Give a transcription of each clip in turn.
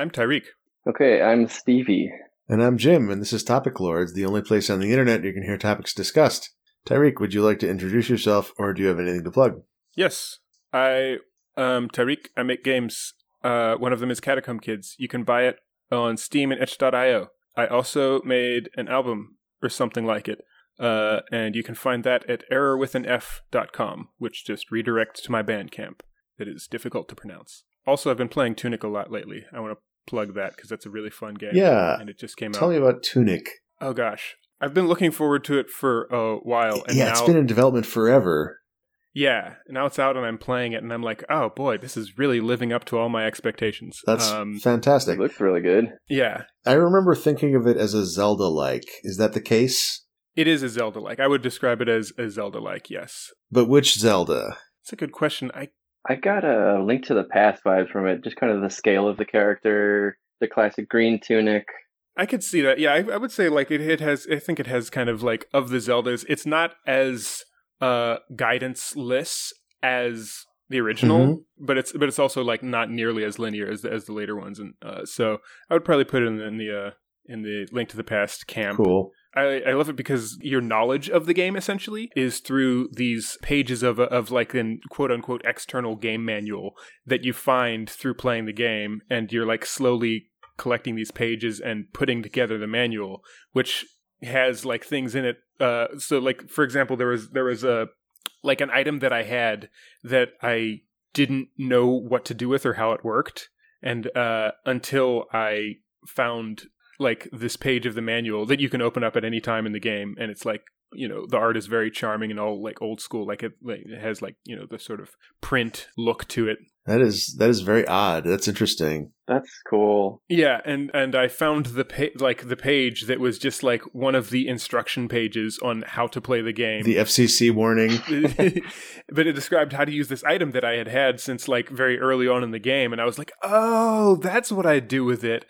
I'm Tyreek. Okay, I'm Stevie. And I'm Jim, and this is Topic Lords, the only place on the internet you can hear topics discussed. Tyreek, would you like to introduce yourself, or do you have anything to plug? Yes, I um Tyreek. I make games. Uh, one of them is Catacomb Kids. You can buy it on Steam and itch.io. I also made an album or something like it. Uh, and you can find that at errorwithanf.com, which just redirects to my Bandcamp that is difficult to pronounce. Also, I've been playing Tunic a lot lately. I want to plug that because that's a really fun game. Yeah. And it just came Tell out. Tell me about Tunic. Oh, gosh. I've been looking forward to it for a while. And yeah, now, it's been in development forever. Yeah, now it's out and I'm playing it, and I'm like, oh boy, this is really living up to all my expectations. That's um, It fantastic. looks really good. yeah, I remember thinking of it as a Zelda like. Is that the case? it is a Zelda like. I would describe it as a Zelda like. Yes, But which Zelda? it's a good question. I I got a link to the past vibes from it, just kind of the scale of the character, the classic green tunic. I could see that. Yeah, I, I would say like it, it has. I think it has kind of like of the Zeldas. It's not as uh guidance-less as the original, Mhm. but it's but it's also like not nearly as linear as the, as the later ones. And uh, so I would probably put it in, in the uh, in the Link to the Past camp. Cool. I, I love it because your knowledge of the game essentially is through these pages of of like an quote unquote external game manual that you find through playing the game, and you're like slowly collecting these pages and putting together the manual, which has like things in it. Uh, so like for example, there was there was a like an item that I had that I didn't know what to do with or how it worked, and uh, until I found like this page of the manual that you can open up at any time in the game and it's like you know the art is very charming and all like old school like it, like, it has like you know the sort of print look to it That is that is very odd. That's interesting. That's cool. yeah and and i found the pa- like the page that was just like one of the instruction pages on how to play the game The FCC warning. but it described how to use this item that I had had since like very early on in the game, and I was like, "Oh, that's what I do with it."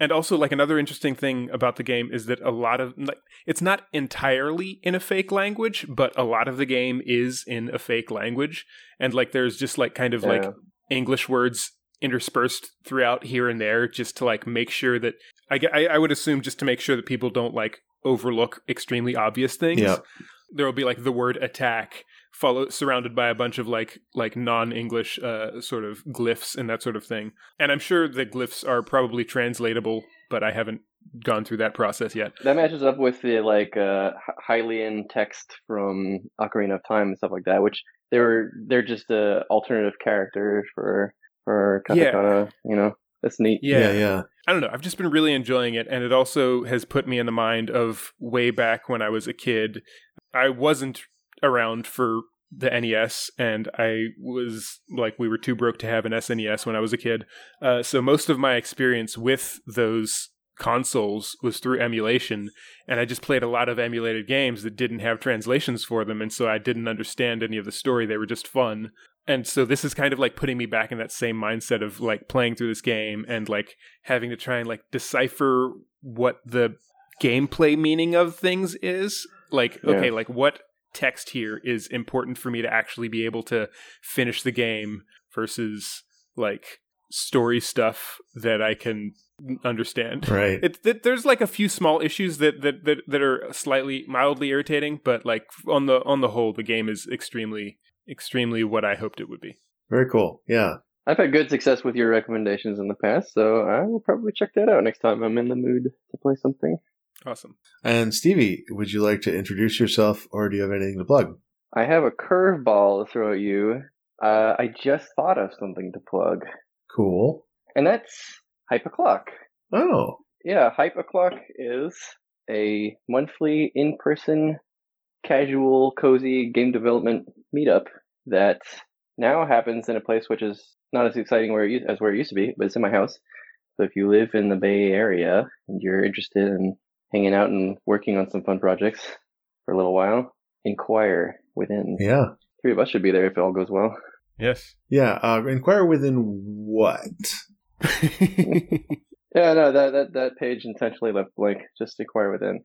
And also, like another interesting thing about the game is that a lot of like it's not entirely in a fake language, but a lot of the game is in a fake language, and like there's just like kind of like English words interspersed throughout here and there, just to like make sure that I, I I would assume just to make sure that people don't like overlook extremely obvious things. Yep. there will be like the word attack followed surrounded by a bunch of like like non-english uh, sort of glyphs and that sort of thing and i'm sure the glyphs are probably translatable but i haven't gone through that process yet That matches up with the like uh, Hy- Hylian text from Ocarina of Time and stuff like that, which they were they're just uh, alternative characters for for Yeah. katakana. You know, that's neat. yeah. Yeah, yeah. I don't know. I've just been really enjoying it, and it also has put me in the mind of way back when I was a kid. I wasn't around for the NES, and I was like, we were too broke to have an SNES when I was a kid. Uh, so most of my experience with those consoles was through emulation, and I just played a lot of emulated games that didn't have translations for them, and so I didn't understand any of the story. They were just fun. And so this is kind of like putting me back in that same mindset of like playing through this game and like having to try and like decipher what the gameplay meaning of things is. Like, Yeah. okay, like what text here is important for me to actually be able to finish the game versus like story stuff that I can understand. Right. It, it, there's like a few small issues that, that that that are slightly mildly irritating, but like on the on the whole, the game is extremely extremely what I hoped it would be. Very cool. Yeah. I've had good success with your recommendations in the past, so I will probably check that out next time I'm in the mood to play something. Awesome. And Stevie, would you like to introduce yourself, or do you have anything to plug? I have a curveball to throw at you. Uh, I just thought of something to plug, Cool. and that's Hype O'Clock. Oh. Yeah, Hype O'Clock is a monthly in-person, casual, cozy game development meetup that now happens in a place which is not as exciting where it, as where it used to be, but it's in my house. So if you live in the Bay Area and you're interested in hanging out and working on some fun projects for a little while, inquire within. Yeah. Three of us should be there if it all goes well. Yes. Yeah. Uh, inquire within what? Yeah, no, that that that page intentionally left blank. Just inquire within.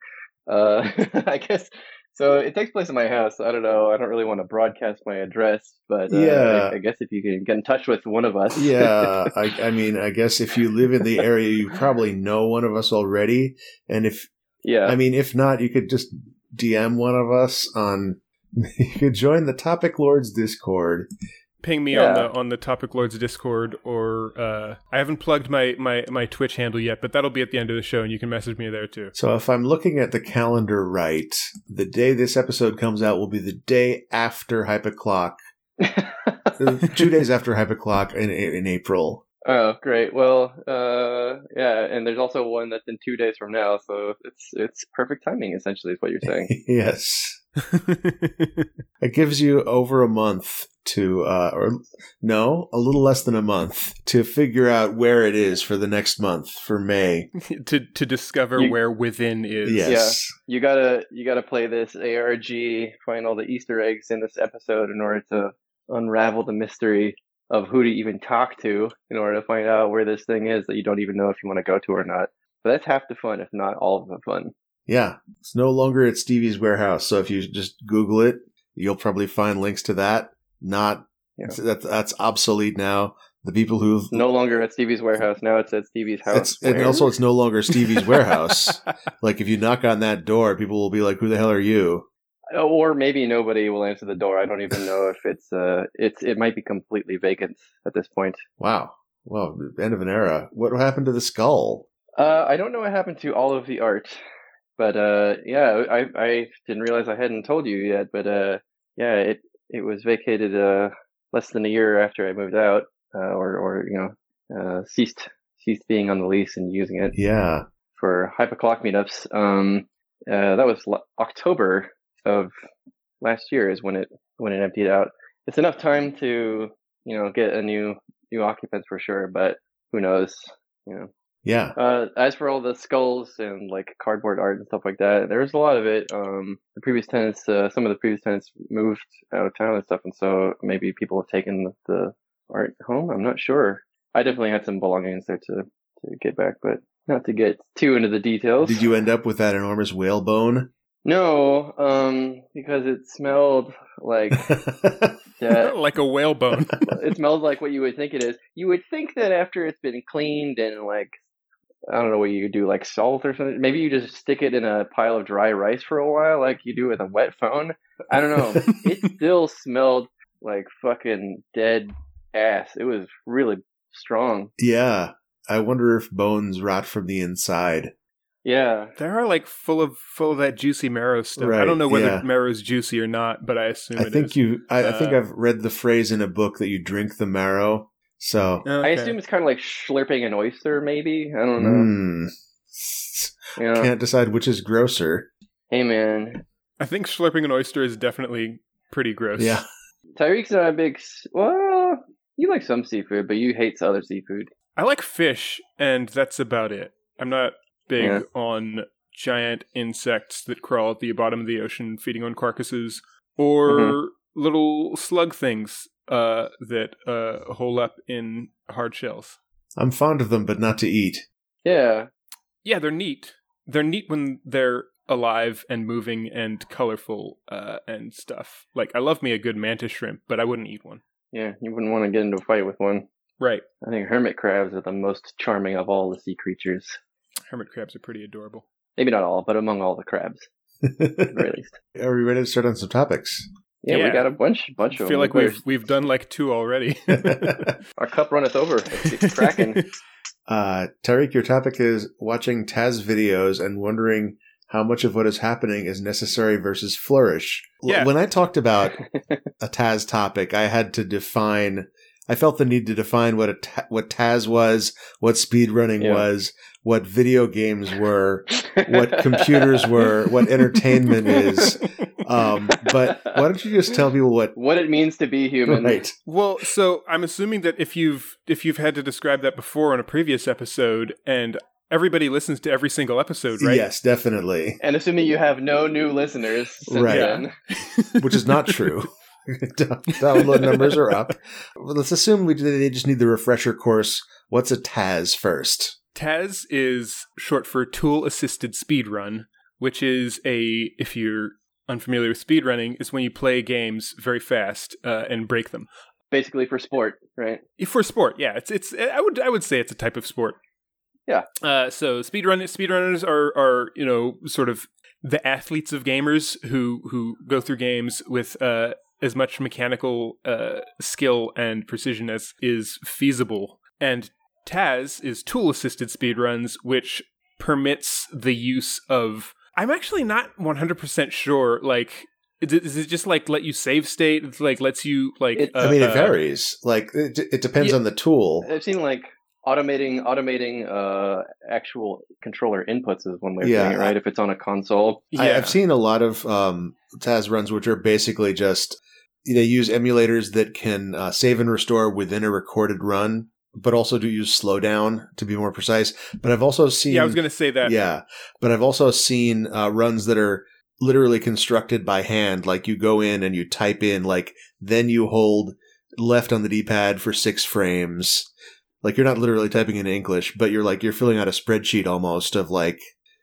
Uh, I guess So it takes place in my house. I don't know. I don't really want to broadcast my address, but uh, Yeah. I, I guess if you can get in touch with one of us, yeah, I, I mean, I guess if you live in the area, you probably know one of us already. And if, yeah, I mean, if not, you could just DM one of us on, you could join the Topic Lords Discord. Ping me on the on the Topic Lords Discord, or uh, I haven't plugged my, my my Twitch handle yet, but that'll be at the end of the show, and you can message me there too. So if I'm looking at the calendar right, the day this episode comes out will be the day after Hype O'Clock, two days after Hype O'Clock in, in April. Oh, great. Well, uh, yeah, and there's also one that's in two days from now, so it's it's perfect timing. Essentially, is what you're saying. yes. It gives you over a month to, uh, or no, a little less than a month to figure out where it is for the next month for May. to to discover You- where within is. Yes. you gotta you gotta play this ARG, find all the Easter eggs in this episode in order to unravel the mystery of who to even talk to in order to find out where this thing is that you don't even know if you want to go to or not. But that's half the fun, if not all of the fun. Yeah. It's no longer at Stevie's warehouse. So if you just Google it, you'll probably find links to that. Not, Yeah. that, that's obsolete now. The people who No longer at Stevie's warehouse. Now it's at Stevie's house. And also, it's no longer Stevie's warehouse. Like, if you knock on that door, people will be like, "Who the hell are you?" Or maybe nobody will answer the door. I don't even know if it's uh it's it might be completely vacant at this point. Wow. Well, end of an era. What happened to the skull? Uh, I don't know what happened to all of the art, but uh, yeah, I I didn't realize I hadn't told you yet, but uh, yeah, it it was vacated uh less than a year after I moved out, uh, or or you know, uh, ceased ceased being on the lease and using it Yeah. for Hype O'Clock meetups. Um, uh, that was October of last year is when it when it emptied out. It's enough time to you know get a new new occupants for sure, but who knows? You know. Yeah. Uh, as for all the skulls and like cardboard art and stuff like that, there's a lot of it. Um, the previous tenants, uh, some of the previous tenants moved out of town and stuff, and so maybe people have taken the art home. I'm not sure. I definitely had some belongings there to to get back, but not to get too into the details. Did you end up with that enormous whalebone? No, um, because it smelled like that. like a whalebone. it smells like what you would think it is. You would think that after it's been cleaned and like I don't know what you do, like salt or something. Maybe you just stick it in a pile of dry rice for a while, like you do with a wet phone. I don't know. it still smelled like fucking dead ass. It was really strong. yeah. I wonder if bones rot from the inside. Yeah. There are like full of full of that juicy marrow stuff. I don't know whether yeah. marrow's juicy or not, but I assume I it think is. you. I, I think Uh, I've read the phrase in a book that you drink the marrow. So. I assume it's kind of like slurping an oyster, maybe. I don't know. You know? Can't decide which is grosser. Hey, man. I think slurping an oyster is definitely pretty gross. Yeah. Tyreek's not a big. Well, you like some seafood, but you hate other seafood. I like fish, and that's about it. I'm not big Yeah. on giant insects that crawl at the bottom of the ocean feeding on carcasses, or Mm-hmm. little slug things uh, that uh, hole up in hard shells. I'm fond of them, but not to eat. Yeah. Yeah, they're neat. They're neat when they're alive and moving and colorful uh, and stuff. Like, I love me a good mantis shrimp, but I wouldn't eat one. Yeah, you wouldn't want to get into a fight with one. Right. I think hermit crabs are the most charming of all the sea creatures. Hermit crabs are pretty adorable. Maybe not all, but among all the crabs, at the very least. Are we ready to start on some topics? Yeah, Yeah. we got a bunch, bunch I of feel them. like we've we've done like two already. Our cup runneth over. It's, it's cracking. Uh, Tyreek, your topic is watching TAS videos and wondering how much of what is happening is necessary versus flourish. Yeah. When I talked about a TAS topic, I had to define. I felt the need to define what a ta- what TAS was, what speedrunning Yeah. was, what video games were, what computers were, what entertainment is. Um, but why don't you just tell people what? what it means to be human. Right. Well, so I'm assuming that if you've if you've had to describe that before on a previous episode, and everybody listens to every single episode, right? Yes, definitely. And assuming you have no new listeners since Right. then. which is not true. Download numbers are up. Well, let's assume we they just need the refresher course. What's a TAS first? TAS is short for Tool Assisted Speedrun, which is a if you're unfamiliar with speedrunning is when you play games very fast uh, and break them. Basically for sport, right? For sport, yeah. It's it's I would I would say it's a type of sport. Yeah. Uh, so speedrun speedrunners are are you know sort of the athletes of gamers who who go through games with uh, as much mechanical uh, skill and precision as is feasible. And TAS is tool assisted speedruns, which permits the use of. I'm actually not 100% sure. Like, is it just like let you save state? It's like lets you like. It- I mean, it uh, varies. Like it, it depends Yeah. on the tool. I've seen like automating automating uh actual controller inputs is one way of Yeah, doing it, right? If it's on a console. Yeah. I, I've seen a lot of um, TAS runs, which are basically just they use emulators that can uh, save and restore within a recorded run, but also do use slowdown to be more precise. But I've also seen, yeah, I was gonna say that. yeah, but I've also seen uh, runs that are literally constructed by hand. Like you go in and you type in, like then you hold left on the D-pad for six frames. Like you're not literally typing in English, but you're like you're filling out a spreadsheet almost of like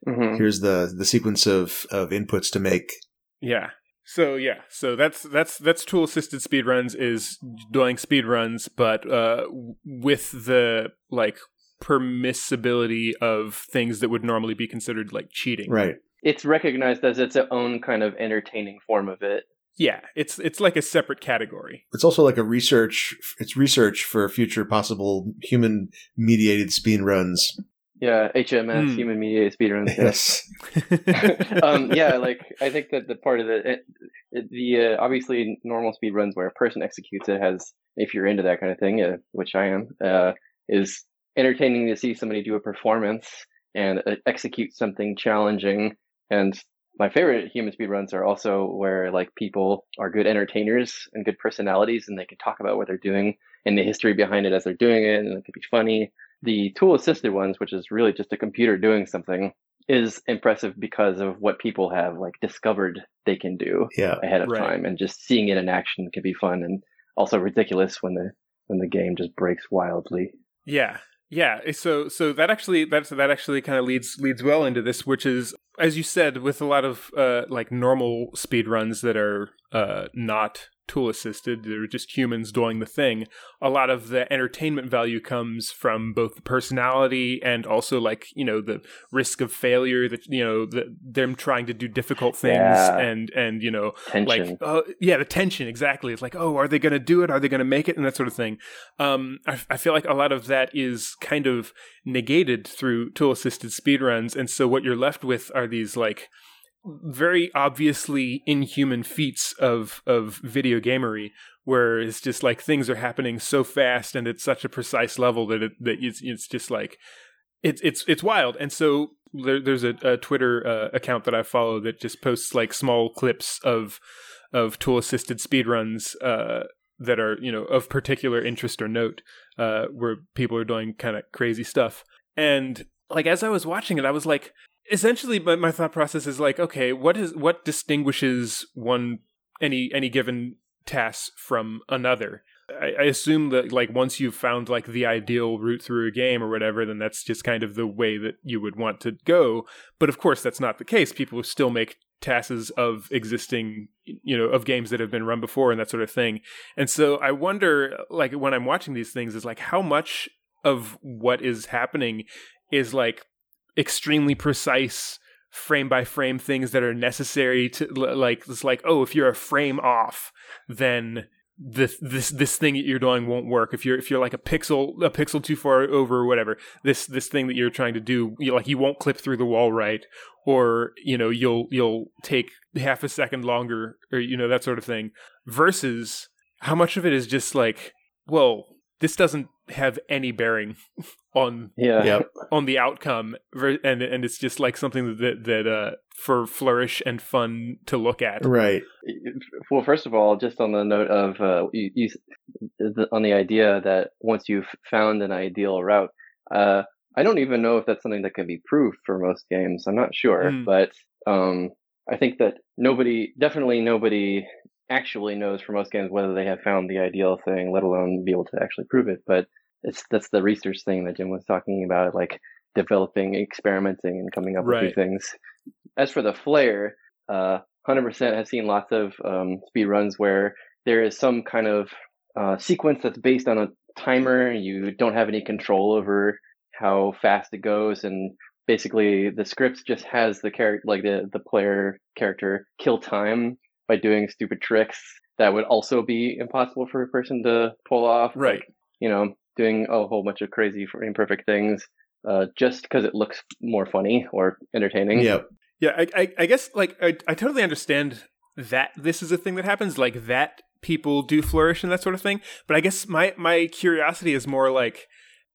Mhm. here's the the sequence of of inputs to make Yeah. So yeah, so that's that's that's tool assisted speedruns is doing speedruns, but uh, with the like permissibility of things that would normally be considered like cheating. right It's recognized as its own kind of entertaining form of it. Yeah, it's it's like a separate category. it's also like a research it's research for future possible human mediated speed runs Yeah, HMS, Hmm. human mediated speedruns. Yeah. yes um, yeah, like I think that the part of the it, it, the uh, obviously normal speedruns where a person executes it has, if you're into that kind of thing, uh, which I am, uh, is entertaining to see somebody do a performance and uh, execute something challenging. And my favorite human speedruns are also where like people are good entertainers and good personalities, and they can talk about what they're doing and the history behind it as they're doing it, and it can be funny. The tool assisted ones, which is really just a computer doing something, is impressive because of what people have like discovered they can do yeah ahead of Right. time and just seeing it in action can be fun and also ridiculous when the when the game just breaks wildly Yeah. Yeah, eh, so so that actually that's that actually kind of leads leads well into this, which is as you said, with a lot of uh, like normal speed runs that are uh, not tool assisted, they're just humans doing the thing. A lot of the entertainment value comes from both the personality and also like you know the risk of failure that you know the, them trying to do difficult things Yeah. and and you know tension. like uh, yeah the tension exactly. It's like oh are they going to do it? Are they going to make it? And that sort of thing. Um I, I feel like a lot of that is kind of negated through tool assisted speedruns. And so what you're left with are these like very obviously inhuman feats of of video gamery where it's just like things are happening so fast and at such a precise level that it that it's, it's just like it's it's it's wild. And so there, there's a, a twitter uh, account that i follow that just posts like small clips of of tool assisted speedruns uh that are you know of particular interest or note uh where people are doing kind of crazy stuff. And like as i was watching it i was like essentially my, my thought process is like okay what is what distinguishes one any any given task from another? I, I assume that like once you've found like the ideal route through a game or whatever then that's just kind of the way that you would want to go. But of course that's not the case. People still make tasks of existing you know of games that have been run before and that sort of thing. And so i wonder like when i'm watching these things is like how much of what is happening is like extremely precise frame by frame things that are necessary to like it's like oh if you're a frame off then this this this thing that you're doing won't work. If you're if you're like a pixel a pixel too far over or whatever this this thing that you're trying to do you like you won't clip through the wall right or you know you'll you'll take half a second longer or you know that sort of thing versus how much of it is just like well this doesn't have any bearing on yeah Yep. on the outcome and and it's just like something that that uh for flourish and fun to look at Right. well first of all just on the note of uh you, you on the idea that once you've found an ideal route uh i don't even know if that's something that can be proved for most games i'm not sure Hmm. but um i think that nobody definitely nobody actually knows for most games whether they have found the ideal thing let alone be able to actually prove it but it's that's the research thing that jim was talking about like developing experimenting and coming up with new things as for the flare uh 100% have seen lots of um, speed runs where there is some kind of uh, sequence that's based on a timer. You don't have any control over how fast it goes, and basically the script just has the character, like the the player character, kill time by doing stupid tricks that would also be impossible for a person to pull off. Right. Like, you know, doing a whole bunch of crazy imperfect things uh, just because it looks more funny or entertaining. Yep. Yeah, I, I, I guess like I, I totally understand that this is a thing that happens, like that people do flourish and that sort of thing. But I guess my my curiosity is more like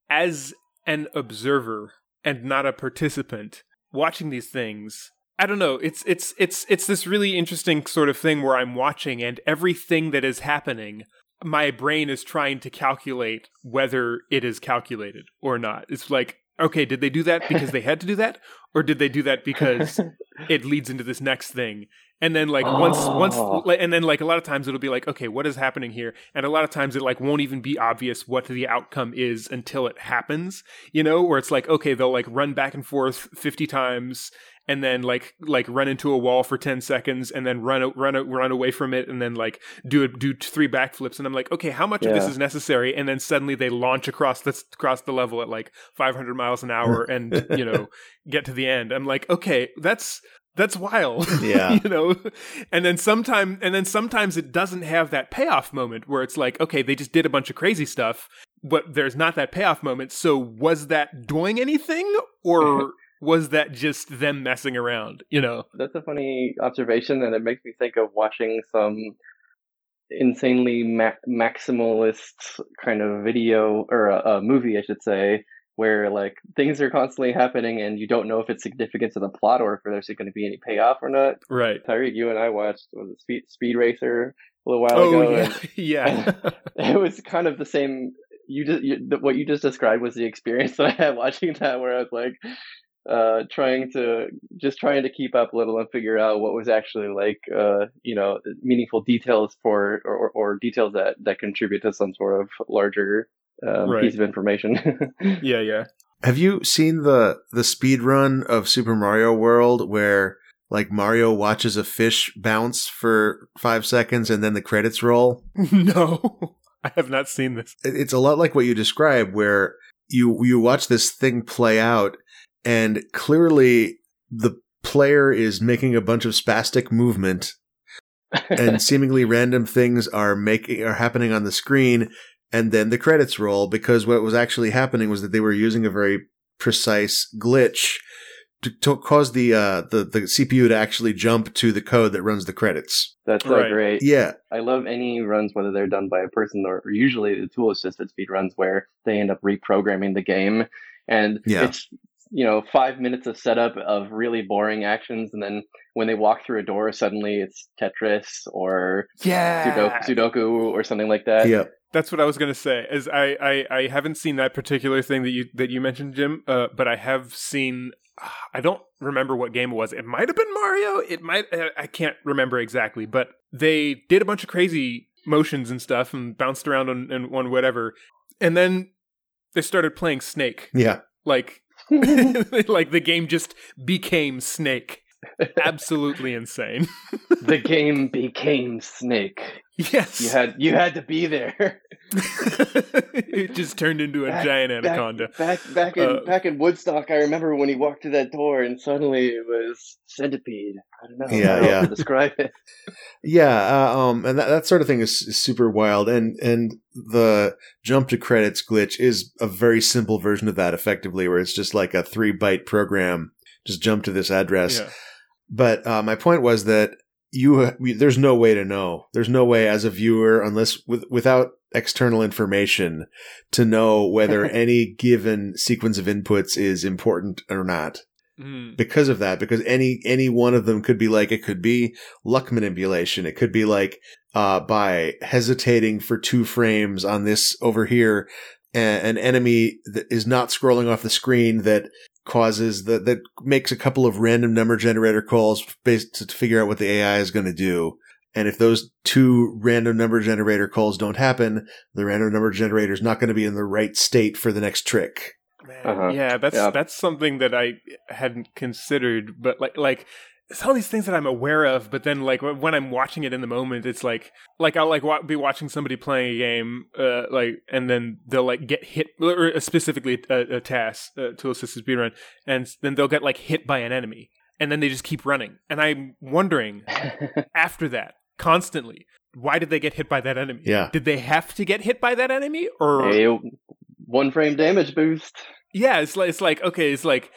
as an observer and not a participant watching these things. I don't know. It's it's it's it's this really interesting sort of thing where I'm watching and everything that is happening my brain is trying to calculate whether it is calculated or not. It's like okay, did they do that because they had to do that, or did they do that because it leads into this next thing? And then like once once Oh. and then like a lot of times it'll be like, okay, what is happening here? And a lot of times it like won't even be obvious what the outcome is until it happens. You know, where it's like, okay, they'll like run back and forth fifty times and then like like run into a wall for 10 seconds and then run run run away from it and then like do a, do three backflips and I'm like okay how much of this is necessary and then suddenly they launch across this across the level at like 500 miles an hour and you know get to the end I'm like okay that's that's wild. Yeah. you know? And then sometime and then sometimes it doesn't have that payoff moment where it's like okay they just did a bunch of crazy stuff but there's not that payoff moment. So was that doing anything or was that just them messing around you know? That's a funny observation, and it makes me think of watching some insanely ma- maximalist kind of video or a, a movie, I should say, where like things are constantly happening and you don't know if it's significant to the plot or if there's going to be any payoff or not. right Tyreek, you and I watched was it Speed, Speed Racer a little while oh ago, yeah yeah and it was kind of the same. You just you, the, what you just described was the experience that I had watching that, where I was like, uh, trying to just trying to keep up a little and figure out what was actually like, uh, you know, meaningful details for or, or, or details that that contribute to some sort of larger um, Right. piece of information. yeah yeah Have you seen the the speed run of Super Mario World where like Mario watches a fish bounce for five seconds and then the credits roll? no i have not seen this It's a lot like what you described, where you you watch this thing play out, and clearly the player is making a bunch of spastic movement, and seemingly random things are making are happening on the screen, and then the credits roll because what was actually happening was that they were using a very precise glitch to, to cause the uh the the CPU to actually jump to the code that runs the credits. That's so Right. great. Yeah, I love any runs, whether they're done by a person or, or usually the tool assisted speed runs where they end up reprogramming the game. And Yeah. it's, you know, five minutes of setup of really boring actions. And then when they walk through a door, suddenly it's Tetris or yeah Sudoku, Sudoku or something like that. yeah. That's what I was gonna say. Is I, I I haven't seen that particular thing that you that you mentioned, Jim. Uh, but I have seen. I don't remember what game it was. It might have been Mario. It might. uh, I can't remember exactly. But they did a bunch of crazy motions and stuff and bounced around on, on whatever. And then they started playing Snake. Yeah. Like like the game just became Snake. Absolutely insane. the game became Snake. yes. You had you had to be there. it just turned into a Back- giant anaconda. Back back in Uh, back in Woodstock, I remember when he walked through that door and suddenly it was centipede. I don't know Yeah, how yeah. to describe it. Yeah, uh, um, and that, that sort of thing is, is super wild, and and the jump to credits glitch is a very simple version of that, effectively, where it's just like a three byte program, just jump to this address. Yeah. But uh, my point was that you, we, there's no way to know. There's no way as a viewer, unless with, without external information, to know whether any given sequence of inputs is important or not Mm. because of that because any any one of them could be like it could be luck manipulation it could be like uh by hesitating for two frames on this over here an enemy that is not scrolling off the screen that causes that that makes a couple of random number generator calls based to figure out what the AI is going to do and if those two random number generator calls don't happen the random number generator is not going to be in the right state for the next trick Man, Uh-huh. Yeah, that's Yeah. that's something that I hadn't considered, but like like it's all these things that I'm aware of, but then like when I'm watching it in the moment, it's like like I'll like wa- be watching somebody playing a game, uh, like and then they'll like get hit, or specifically a, a task uh, to assist the speedrun, and then they'll get like hit by an enemy, and then they just keep running, and I'm wondering after that constantly why did they get hit by that enemy? Yeah. Did they have to get hit by that enemy, or Hey, one frame damage boost. yeah, it's like it's like okay, it's like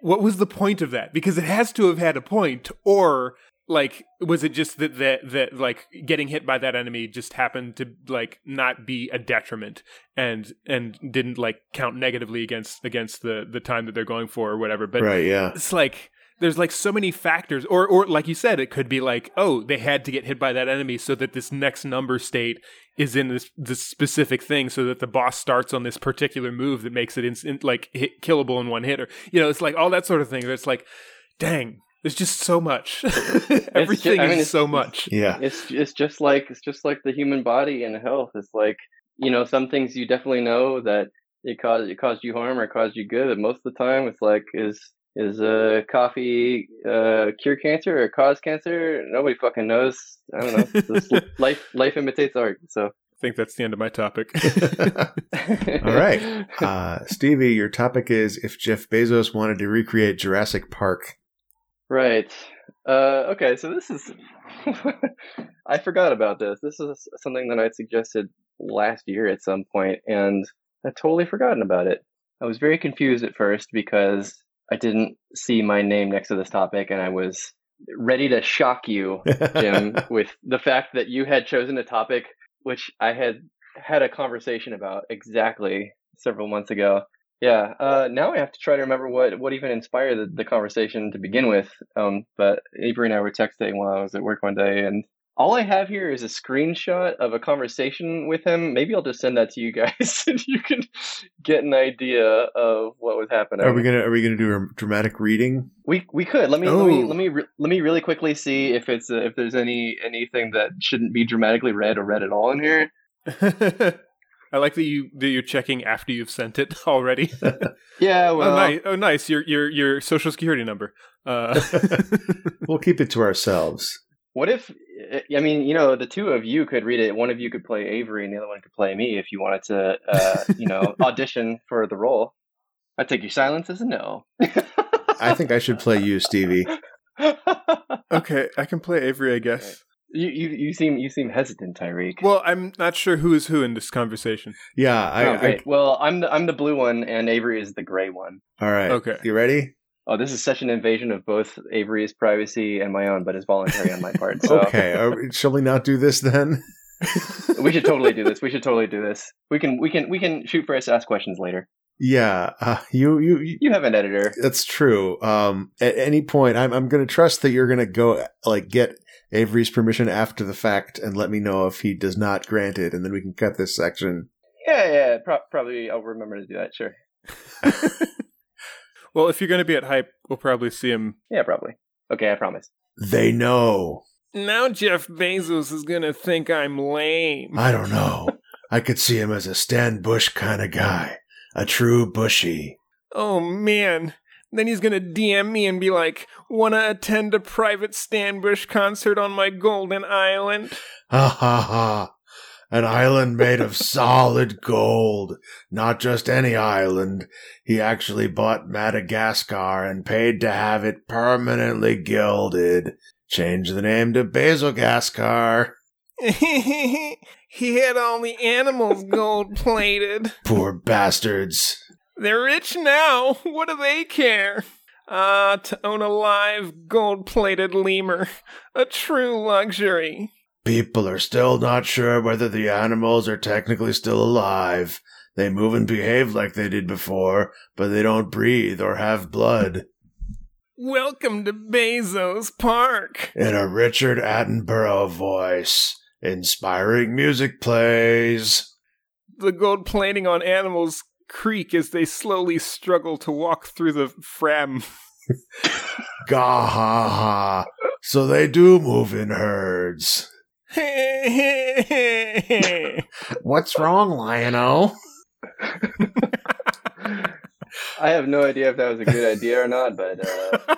what was the point of that? Because it has to have had a point, or like was it just that that that like getting hit by that enemy just happened to like not be a detriment and and didn't like count negatively against against the the time that they're going for or whatever. But right, yeah. it's like there's like so many factors or or like you said it could be like oh they had to get hit by that enemy so that this next number state is in this this specific thing so that the boss starts on this particular move that makes it instant like hit, killable in one hit or you know it's like all that sort of thing it's like dang there's just so much everything I mean, is so much Yeah. It's it's just like it's just like the human body and health. It's like you know some things you definitely know that it caused it caused you harm or caused you good, but most of the time it's like is is uh, coffee uh, cure cancer or cause cancer? Nobody fucking knows. I don't know. This life life imitates art. So i think that's the end of my topic All right. Uh, Stevie, your topic is if Jeff Bezos wanted to recreate Jurassic Park. Right. Uh, okay, so this is. I forgot about this. This is something that I suggested last year at some point, and I'd totally forgotten about it. I was very confused at first because I didn't see my name next to this topic, and I was ready to shock you, Jim, with the fact that you had chosen a topic which I had had a conversation about exactly several months ago. Yeah, uh, now I have to try to remember what, what even inspired the, the conversation to begin with. Um, but Avery and I were texting while I was at work one day, and all I have here is a screenshot of a conversation with him. Maybe I'll just send that to you guys, and you can get an idea of what was happening. Are we gonna Are we gonna do a dramatic reading? We we could let me let me Oh. let me re- let me really quickly see if it's uh, if there's any anything that shouldn't be dramatically read or read at all in here. I like that you that you're checking after you've sent it already. Yeah, well, oh, nice. Oh, nice. Your your your social security number. Uh, We'll keep it to ourselves. What if I mean you know the two of you could read it. One of you could play Avery, and the other one could play me if you wanted to uh, you know audition for the role. I take your silence as a no. I think I should play you, Stevie. okay, I can play Avery, I guess. you, you you seem you seem hesitant, Tyreek. Well, I'm not sure who is who in this conversation. Yeah, I. oh, I great. well, I'm the I'm the blue one, and Avery is the gray one. all right. Okay. You ready? Oh, this is such an invasion of both Avery's privacy and my own, but it's voluntary on my part. So Okay. We- shall we not do this then? we should totally do this. We should totally do this. We can we can we can shoot first, ask questions later. Yeah. Uh, you. You. you You have an editor. that's true. Um, at any point, I'm I'm going to trust that you're going to go like get Avery's permission after the fact and let me know if he does not grant it, and then we can cut this section. Yeah, yeah. Pro- probably I'll remember to do that. Sure. well, if you're going to be at hype, we'll probably see him. Yeah, probably. Okay, I promise. They know. Now Jeff Bezos is going to think I'm lame. I don't know. I could see him as a Stan Bush kind of guy, a true Bushy. Oh man. Then he's going to DM me and be like, "Want to attend a private Stan Bush concert on my golden island?" Ha ha ha. An island made of solid gold. Not just any island. He actually bought Madagascar and paid to have it permanently gilded. Change the name to Basilgascar. he had all the animals gold plated. Poor bastards. They're rich now. What do they care? Ah, to own a live gold plated lemur. A true luxury. People are still not sure whether the animals are technically still alive. They move and behave like they did before, but they don't breathe or have blood. Welcome to Bezos Park. In a Richard Attenborough voice. Inspiring music plays. The gold plating on animals creak as they slowly struggle to walk through the fram. Gah ha ha. So they do move in herds. What's wrong, Lion-O? I have no idea if that was a good idea or not, but uh,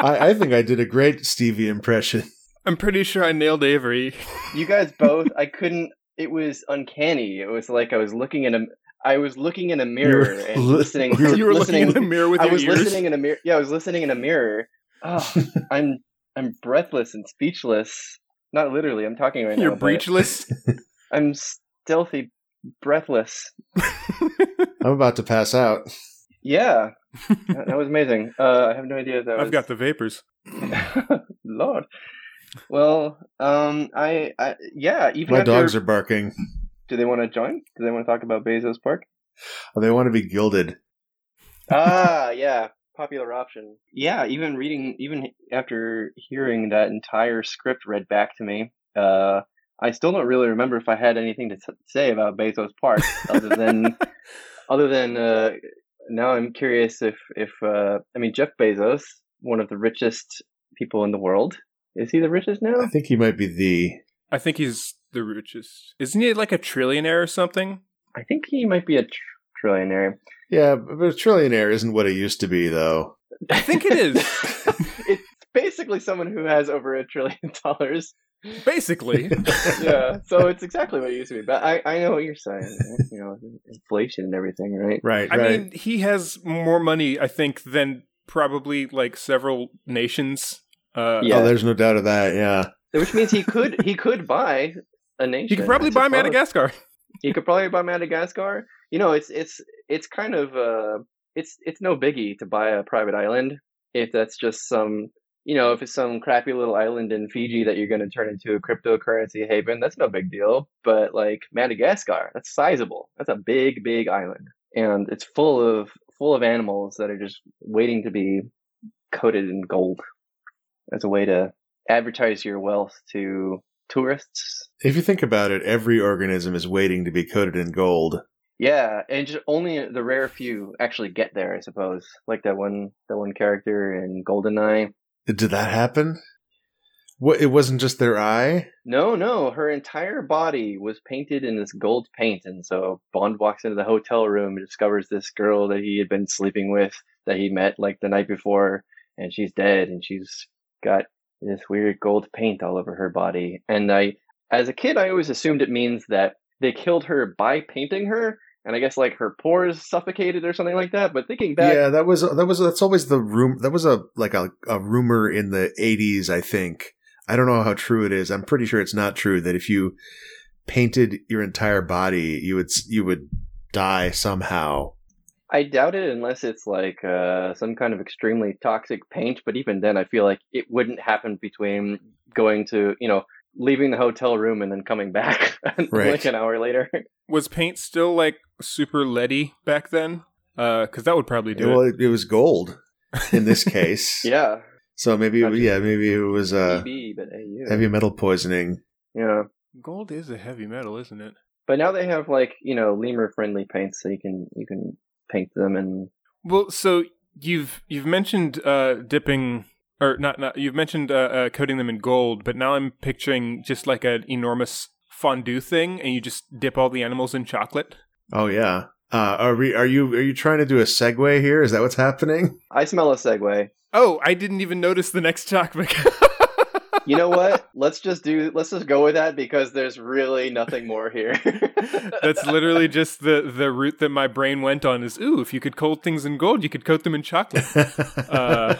I, I think I did a great Stevie impression. I'm pretty sure I nailed Avery. You guys both. I couldn't. It was uncanny. It was like I was looking in a. I was looking in a mirror were and li- listening. you were- you were listening, looking in the mirror with I your was ears. listening in a mirror. Yeah, I was listening in a mirror. Oh, I'm I'm breathless and speechless. Not literally. I'm talking right now. You're now. but breechless. I'm stealthy, breathless. I'm about to pass out. Yeah, that, that was amazing. Uh, I have no idea that. I've got the vapors. Lord. Well, um, I, I, yeah. Even My after, dogs are barking. Do they want to join? Do they want to talk about Bezos Park? Oh, they want to be gilded. ah, yeah, popular option. Yeah, even reading, even after hearing that entire script read back to me, uh, I still don't really remember if I had anything to s- say about Bezos Park, other than, other than, uh, now I'm curious if, if, uh, I mean, Jeff Bezos, one of the richest people in the world, is he the richest now? I think he might be the. I think he's the richest. Isn't he like a trillionaire or something? I think he might be a tr- trillionaire. Yeah, but a trillionaire isn't what it used to be, though. I think it is. it's basically someone who has over a trillion dollars. Basically. yeah, so it's exactly what it used to be. But I, I know what you're saying. You know, inflation and everything, right? Right, I right. mean, he has more money, I think, than probably like several nations. Uh, Yeah. Oh, there's no doubt of that. Yeah. Which means he could he could buy a nation. He could probably buy. Madagascar. He could probably buy Madagascar. You know, it's it's it's kind of uh it's it's no biggie to buy a private island if that's just some you know if it's some crappy little island in Fiji that you're going to turn into a cryptocurrency haven. That's no big deal. But like Madagascar, that's sizable. That's a big big island, and it's full of full of animals that are just waiting to be coated in gold as a way to advertise your wealth to tourists If you think about it, every organism is waiting to be coated in gold. Yeah, and just only the rare few actually get there, I suppose. Like that one, that one character in Goldeneye. Did that happen? What? It wasn't just their eye. No, no, her entire body was painted in this gold paint, and so Bond walks into the hotel room and discovers this girl that he had been sleeping with, that he met like the night before, and she's dead, and she's got this weird gold paint all over her body. And I, as a kid, I always assumed it means that they killed her by painting her, and I guess like her pores suffocated or something like that. But thinking back, yeah, that was that was that's always the room. That was a like a, a rumor in the '80s, I think. I don't know how true it is. I'm pretty sure it's not true that if you painted your entire body, you would you would die somehow. I doubt it unless it's like uh, some kind of extremely toxic paint. But even then, I feel like it wouldn't happen between going to, you know, leaving the hotel room and then coming back Right. like an hour later. Was paint still like super leady back then? Because that would probably do well, it. it, it was gold in this case. yeah, So maybe, Gotcha. yeah, maybe it was uh, maybe, but AU. heavy metal poisoning. Yeah, Gold is a heavy metal, isn't it? but now they have like you know lemur friendly paints, so you can you can paint them and Well, so you've you've mentioned uh, dipping or not not you've mentioned uh, uh, coating them in gold, but now I'm picturing just like an enormous fondue thing, and you just dip all the animals in chocolate. Oh yeah. Uh, are we? Are you? Are you trying to do a segue here? Is that what's happening? I smell a segue. Oh, I didn't even notice the next topic. You know what? let's just do. Let's just go with that because there's really nothing more here. That's literally just the the route that my brain went on. Is ooh, if you could coat things in gold, you could coat them in chocolate. Uh,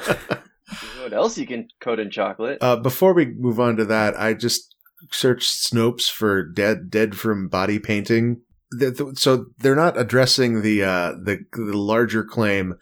what else you can coat in chocolate? Uh, before we move on to that, I just searched Snopes for dead dead from body painting. So they're not addressing the uh, the the larger claim,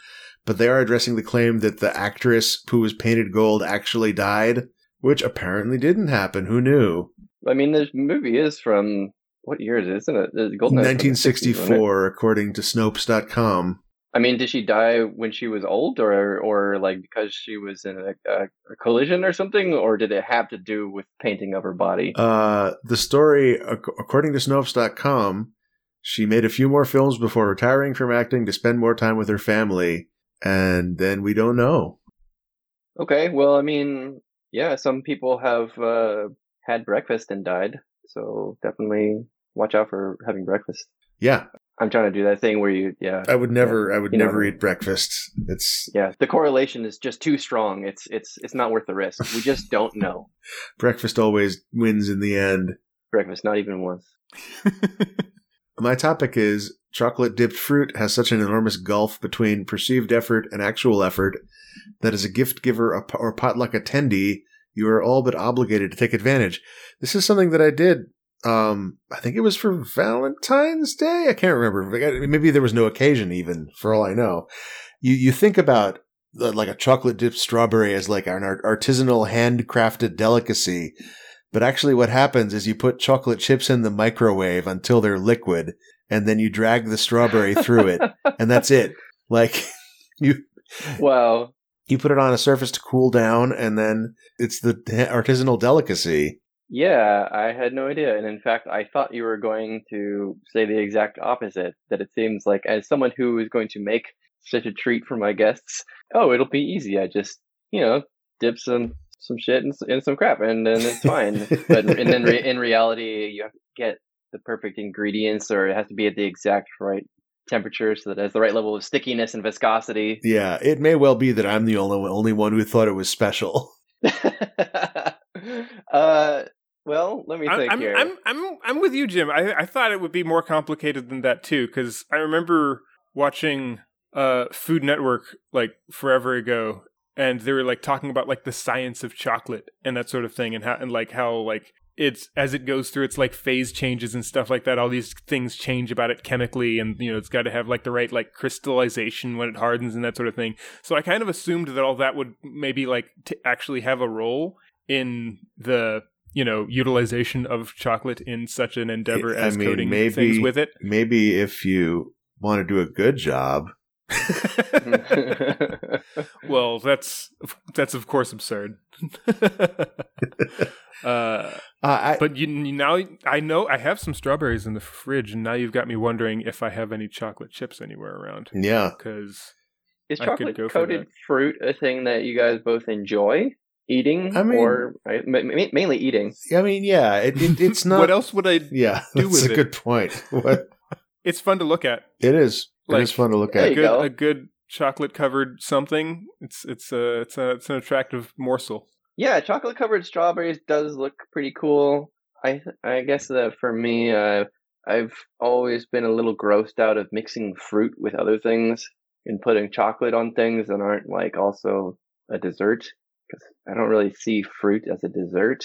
but they are addressing the claim that the actress who was painted gold actually died, which apparently didn't happen. Who knew? I mean, this movie is from what year is it? Isn't it? Golden Eye is from the 60s, wasn't it? 1964, according to Snopes.com. I mean, did she die when she was old, or or like because she was in a, a, a collision or something, or did it have to do with painting of her body? Uh, the story, ac- according to Snopes.com, she made a few more films before retiring from acting to spend more time with her family, and then we don't know. Okay, well, I mean, yeah, some people have uh, had breakfast and died, so definitely watch out for having breakfast. Yeah, I'm trying to do that thing where you, yeah, I would never. I would You know- never eat breakfast. It's yeah. The correlation is just too strong. It's it's it's not worth the risk. We just don't know. breakfast always wins in the end. Breakfast, not even once. My topic is chocolate dipped fruit has such an enormous gulf between perceived effort and actual effort that as a gift giver or potluck attendee, you are all but obligated to take advantage. This is something that I did. Um, I think it was for Valentine's Day. I can't remember. Maybe there was no occasion, even for all I know. You you think about uh, like a chocolate dipped strawberry as like an artisanal handcrafted delicacy, but actually, what happens is you put chocolate chips in the microwave until they're liquid, and then you drag the strawberry through it, and that's it. Like you Wow. you put it on a surface to cool down, and then it's the artisanal delicacy. Yeah, I had no idea. And in fact, I thought you were going to say the exact opposite, that it seems like as someone who is going to make such a treat for my guests, oh, it'll be easy. I just, you know, dip some some shit in, in some crap and then it's fine. but and then re- in reality, you have to get the perfect ingredients or it has to be at the exact right temperature so that it has the right level of stickiness and viscosity. Yeah, it may well be that I'm the only only one who thought it was special. uh, well, let me think I'm, here. I'm, I'm, I'm with you, Jim. I, I thought it would be more complicated than that too, because I remember watching uh, Food Network like forever ago, and they were like talking about like the science of chocolate and that sort of thing, and how and like how like it's as it goes through its like phase changes and stuff like that. All these things change about it chemically, and you know it's got to have like the right like crystallization when it hardens and that sort of thing. So I kind of assumed that all that would maybe like t- actually have a role in the you know utilization of chocolate in such an endeavor I as mean, coating maybe- things with it. Maybe if you want to do a good job, well, that's that's of course absurd. uh, uh, I, but you, you now I know I have some strawberries in the fridge, and now you've got me wondering if I have any chocolate chips anywhere around. yeah, Because Is chocolate coated fruit a thing that you guys both enjoy eating, I mean- or I- ma- ma- mainly eating? I mean, yeah, it, it, it's not. what else would I? Yeah, do that's with a it? good point. What It's fun to look at. it is, it Like, is fun to look at. A good, go. a good chocolate covered something. It's it's a it's a it's an attractive morsel. Yeah, chocolate covered strawberries does look pretty cool. I I guess that for me, uh, I've always been a little grossed out of mixing fruit with other things and putting chocolate on things that aren't like also a dessert because I don't really see fruit as a dessert.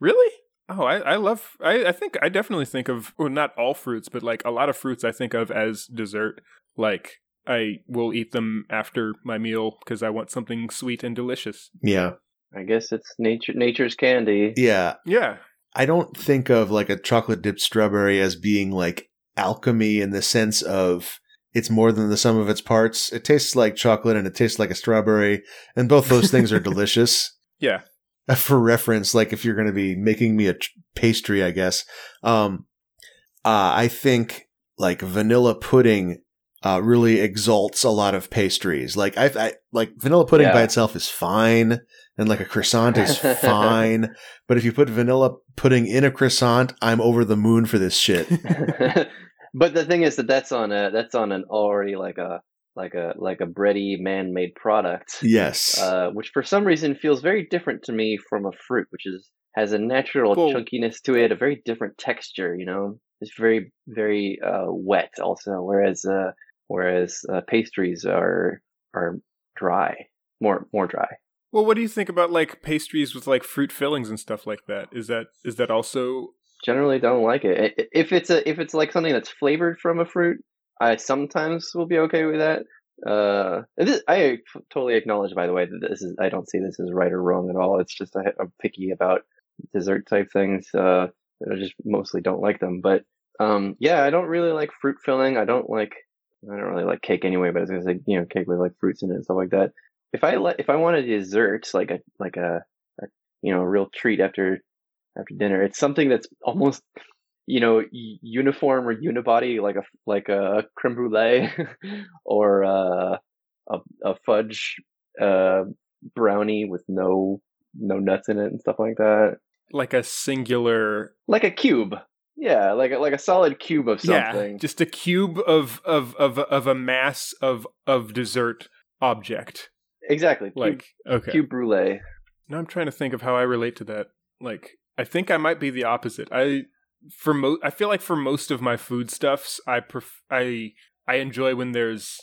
Really? Oh, I, I love. I, I think I definitely think of well, not all fruits, but like a lot of fruits I think of as dessert. Like I will eat them after my meal because I want something sweet and delicious. Yeah, I guess it's nature nature's candy. yeah. Yeah, I don't think of like a chocolate dipped strawberry as being like alchemy in the sense of it's more than the sum of its parts. It tastes like chocolate and it tastes like a strawberry, and both those things are delicious. yeah. For reference, like if you're going to be making me a tr- pastry, I guess, um, uh, I think like vanilla pudding uh, really exalts a lot of pastries. Like I, I like vanilla pudding by itself is fine, and like a croissant is fine. But if you put vanilla pudding in a croissant, I'm over the moon for this shit. but the thing is that that's on a that's on an already like a like a like a bready man-made product. Yes. uh, which for some reason feels very different to me from a fruit, which is has a natural Well- chunkiness to it, a very different texture. You know, it's very very uh, wet also, whereas uh, whereas uh, pastries are are dry, more more dry. Well, what do you think about like pastries with like fruit fillings and stuff like that? Is that is that also Generally, don't like it. If it's a if it's like something that's flavored from a fruit, I sometimes will be okay with that. Uh, this, I totally acknowledge, by the way, that this is I don't see this as right or wrong at all. It's just I, I'm picky about dessert type things. Uh, I just mostly don't like them. But um, yeah, I don't really like fruit filling. I don't like I don't really like cake anyway. But I was gonna say you know cake with like fruits in it and stuff like that. If I li- if I want a dessert like a like a, a you know a real treat after after dinner, it's something that's almost you know uniform or unibody like a like a creme brulee or uh, a a fudge uh, brownie with no no nuts in it and stuff like that like a singular like a cube Yeah, like a, like a solid cube of something. Yeah, just a cube of of of of a mass of of dessert object. exactly. Cube, Like okay. cube brulee. Now I'm trying to think of how I relate to that. Like I think I might be the opposite. I for mo I feel like for most of my foodstuffs, I pref- I I enjoy when there's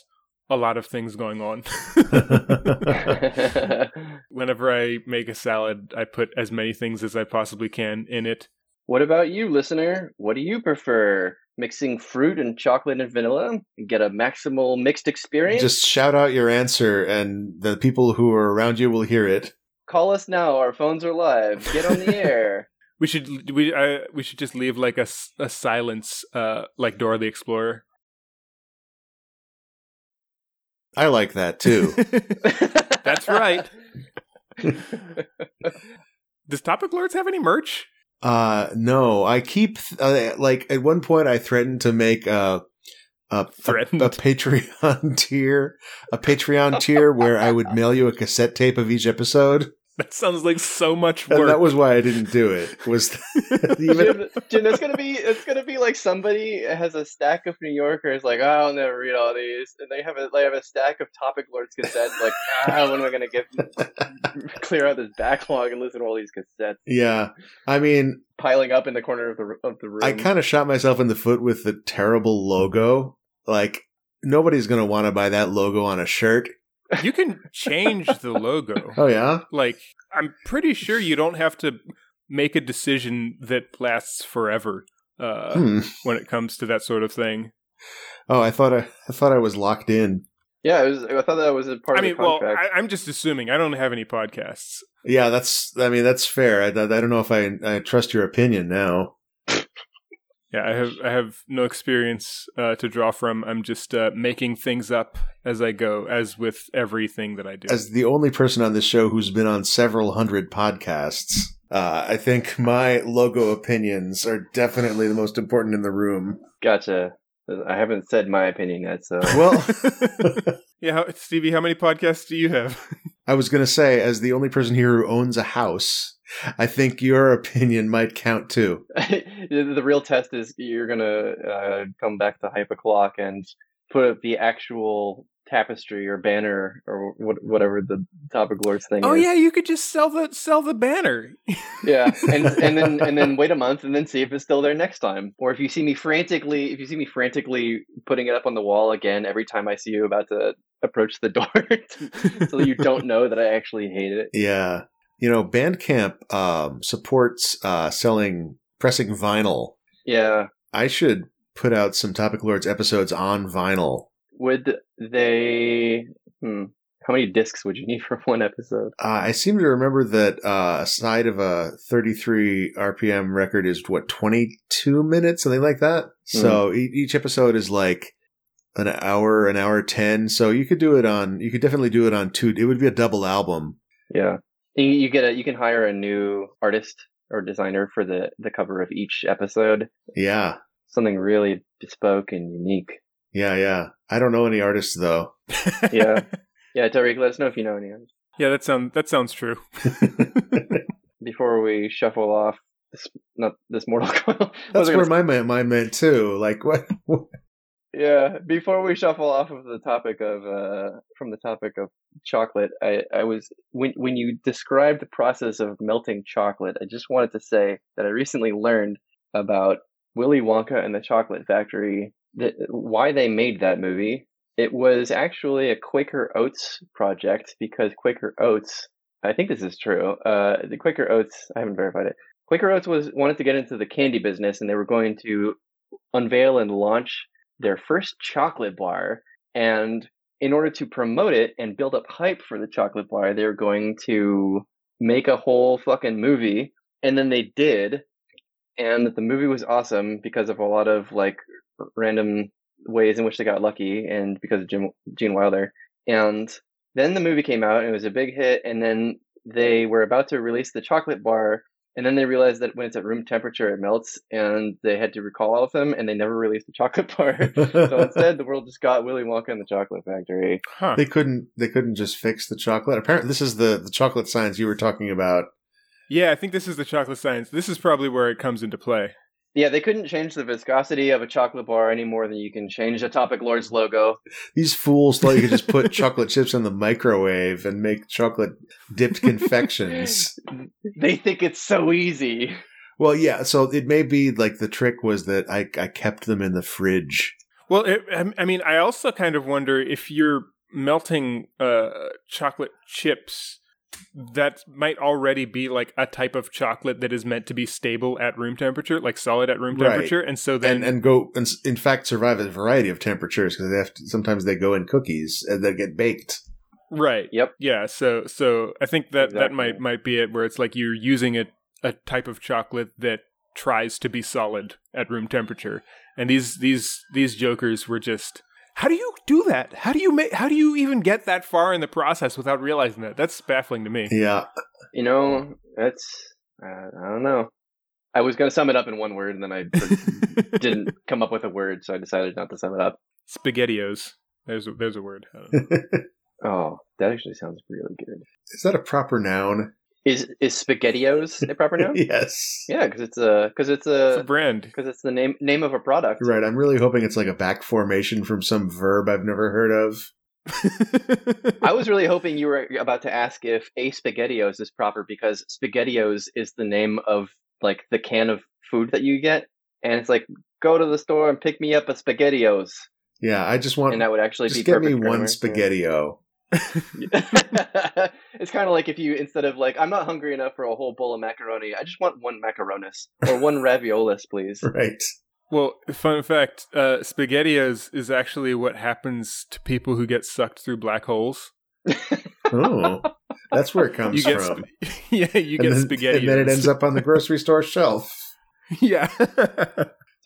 a lot of things going on. Whenever I make a salad, I put as many things as I possibly can in it. what about you, listener? What do you prefer? Mixing fruit and chocolate and vanilla? and Get a maximal mixed experience? Just shout out your answer, and the people who are around you will hear it. Call us now. Our phones are live. Get on the air. We should we uh, we should just leave like a, a silence uh like Dora the Explorer. I like that too. That's right. Does Topic Lords have any merch? Uh, no, I keep uh, like at one point I threatened to make a a, Threatened. a, a Patreon tier, a Patreon tier where I would mail you a cassette tape of each episode, That sounds like so much and work. that was why I didn't do it. Was even Jim, Jim, it's gonna be it's gonna be like somebody has a stack of New Yorkers, like "Oh, I'll never read all these, and they have a they have a stack of Topic Lords cassettes, like ah, when am I gonna get clear out this backlog and listen to all these cassettes yeah. I mean, piling up in the corner of the of the room? I kind of shot myself in the foot with the terrible logo. Like nobody's gonna want to buy that logo on a shirt. You can change the logo. Oh yeah, Like I'm pretty sure you don't have to make a decision that lasts forever uh, hmm. when it comes to that sort of thing. Oh, I thought I, I thought I was locked in. yeah, it was, I thought that was a part I of mean, the well. I, I'm just assuming. I don't have any podcasts. Yeah, that's. I mean, that's fair. I, I don't know if I, I trust your opinion now. Yeah, I have I have no experience uh, to draw from. I'm just uh, making things up as I go, as with everything that I do. As the only person on this show who's been on several hundred podcasts, uh, I think my logo opinions are definitely the most important in the room. gotcha. I haven't said my opinion yet, so Well, yeah, how, Stevie, how many podcasts do you have? I was going to say, as the only person here who owns a house, I think your opinion might count too. the real test is you're gonna uh, come back to Hype O'Clock and put up the actual tapestry or banner or what, whatever the Topic Lords thing oh is. yeah, you could just sell the sell the banner. yeah, and and then and then wait a month and then see if it's still there next time. Or if you see me frantically, if you see me frantically putting it up on the wall again every time I see you about to approach the door, so you don't know that I actually hate it. Yeah. You know, Bandcamp um, supports uh, selling, pressing vinyl. Yeah, I should put out some Topic Lords episodes on vinyl. would they? Hmm. How many discs would you need for one episode? Uh, I seem to remember that uh, a side of a 33 RPM record is what 22 minutes, something like that. So e- each episode is like an hour, an hour ten. So you could do it on. You could definitely do it on two. It would be a double album. Yeah, you, you get a you can hire a new artist or designer for the the cover of each episode. Yeah, Something really bespoke and unique. yeah, yeah. I don't know any artists though. Yeah, yeah. Tariq, let us know if you know any. others. yeah, that sounds that sounds true. Before we shuffle off this not this Mortal Coil. That's where was my mind meant too. Like what? Yeah. Before we shuffle off of the topic of uh from the topic of chocolate, I I was when when you described the process of melting chocolate, I just wanted to say that I recently learned about Willy Wonka and the Chocolate Factory, that why they made that movie. It was actually a Quaker Oats project because Quaker Oats, I think this is true. Uh, the Quaker Oats, I haven't verified it. Quaker Oats was wanted to get into the candy business, and they were going to unveil and launch their first chocolate bar. And in order to promote it and build up hype for the chocolate bar, they were going to make a whole fucking movie. And then they did. And the movie was awesome because of a lot of like random ways in which they got lucky and because of Jim, Gene Wilder. And then the movie came out and it was a big hit. And then they were about to release the chocolate bar. And then they realized that when it's at room temperature, it melts. And they had to recall all of them and they never released the chocolate bar. so instead, the world just got Willy Wonka and the Chocolate Factory. Huh. they couldn't. They couldn't just fix the chocolate. Apparently, this is the the chocolate science you were talking about. Yeah, I think this is the chocolate science. This is probably where it comes into play. Yeah, they couldn't change the viscosity of a chocolate bar any more than you can change a Topic Lords logo. These fools thought you could just put chocolate chips in the microwave and make chocolate dipped confections. They think it's so easy. Well, yeah, so it may be like the trick was that I, I kept them in the fridge. Well, it, I- I mean, I also kind of wonder if you're melting uh, chocolate chips, that might already be like a type of chocolate that is meant to be stable at room temperature, like solid at room Right. temperature, and so then and and go and in fact survive a variety of temperatures because they have to, sometimes they go in cookies uh, and they get baked. right, Yep. yeah. So so I think that that might might be it, where it's like you're using a a type of chocolate that tries to be solid at room temperature, and these these these jokers were just. How do you do that? How do you make? How do you even get that far in the process without realizing that? That's baffling to me. Yeah, You know, that's uh, I don't know. I was going to sum it up in one word, and then I didn't come up with a word, so I decided not to sum it up. Spaghettios. There's a, there's a word. I don't know. Oh, that actually sounds really good. is that a proper noun? Is is Spaghettios a proper noun? yes. yeah, because it's a because it's It's a a brand. because it's the name name of a product. Right. I'm really hoping it's like a back formation from some verb I've never heard of. I was really hoping you were about to ask if a Spaghettios is proper because Spaghettios is the name of like the can of food that you get, and it's like go to the store and pick me up a Spaghettios, Yeah, I just want and that would actually just be get me one grammar. spaghettio. Yeah. it's kind of like if you instead of like I'm not hungry enough for a whole bowl of macaroni, I just want one macaronis or one raviolis, please. Right. well, fun fact: uh, Spaghettios is actually what happens to people who get sucked through black holes. Oh, that's where it comes You get, from. sp- yeah, you and, get then, Spaghettios, and then it ends up on the grocery store shelf. yeah.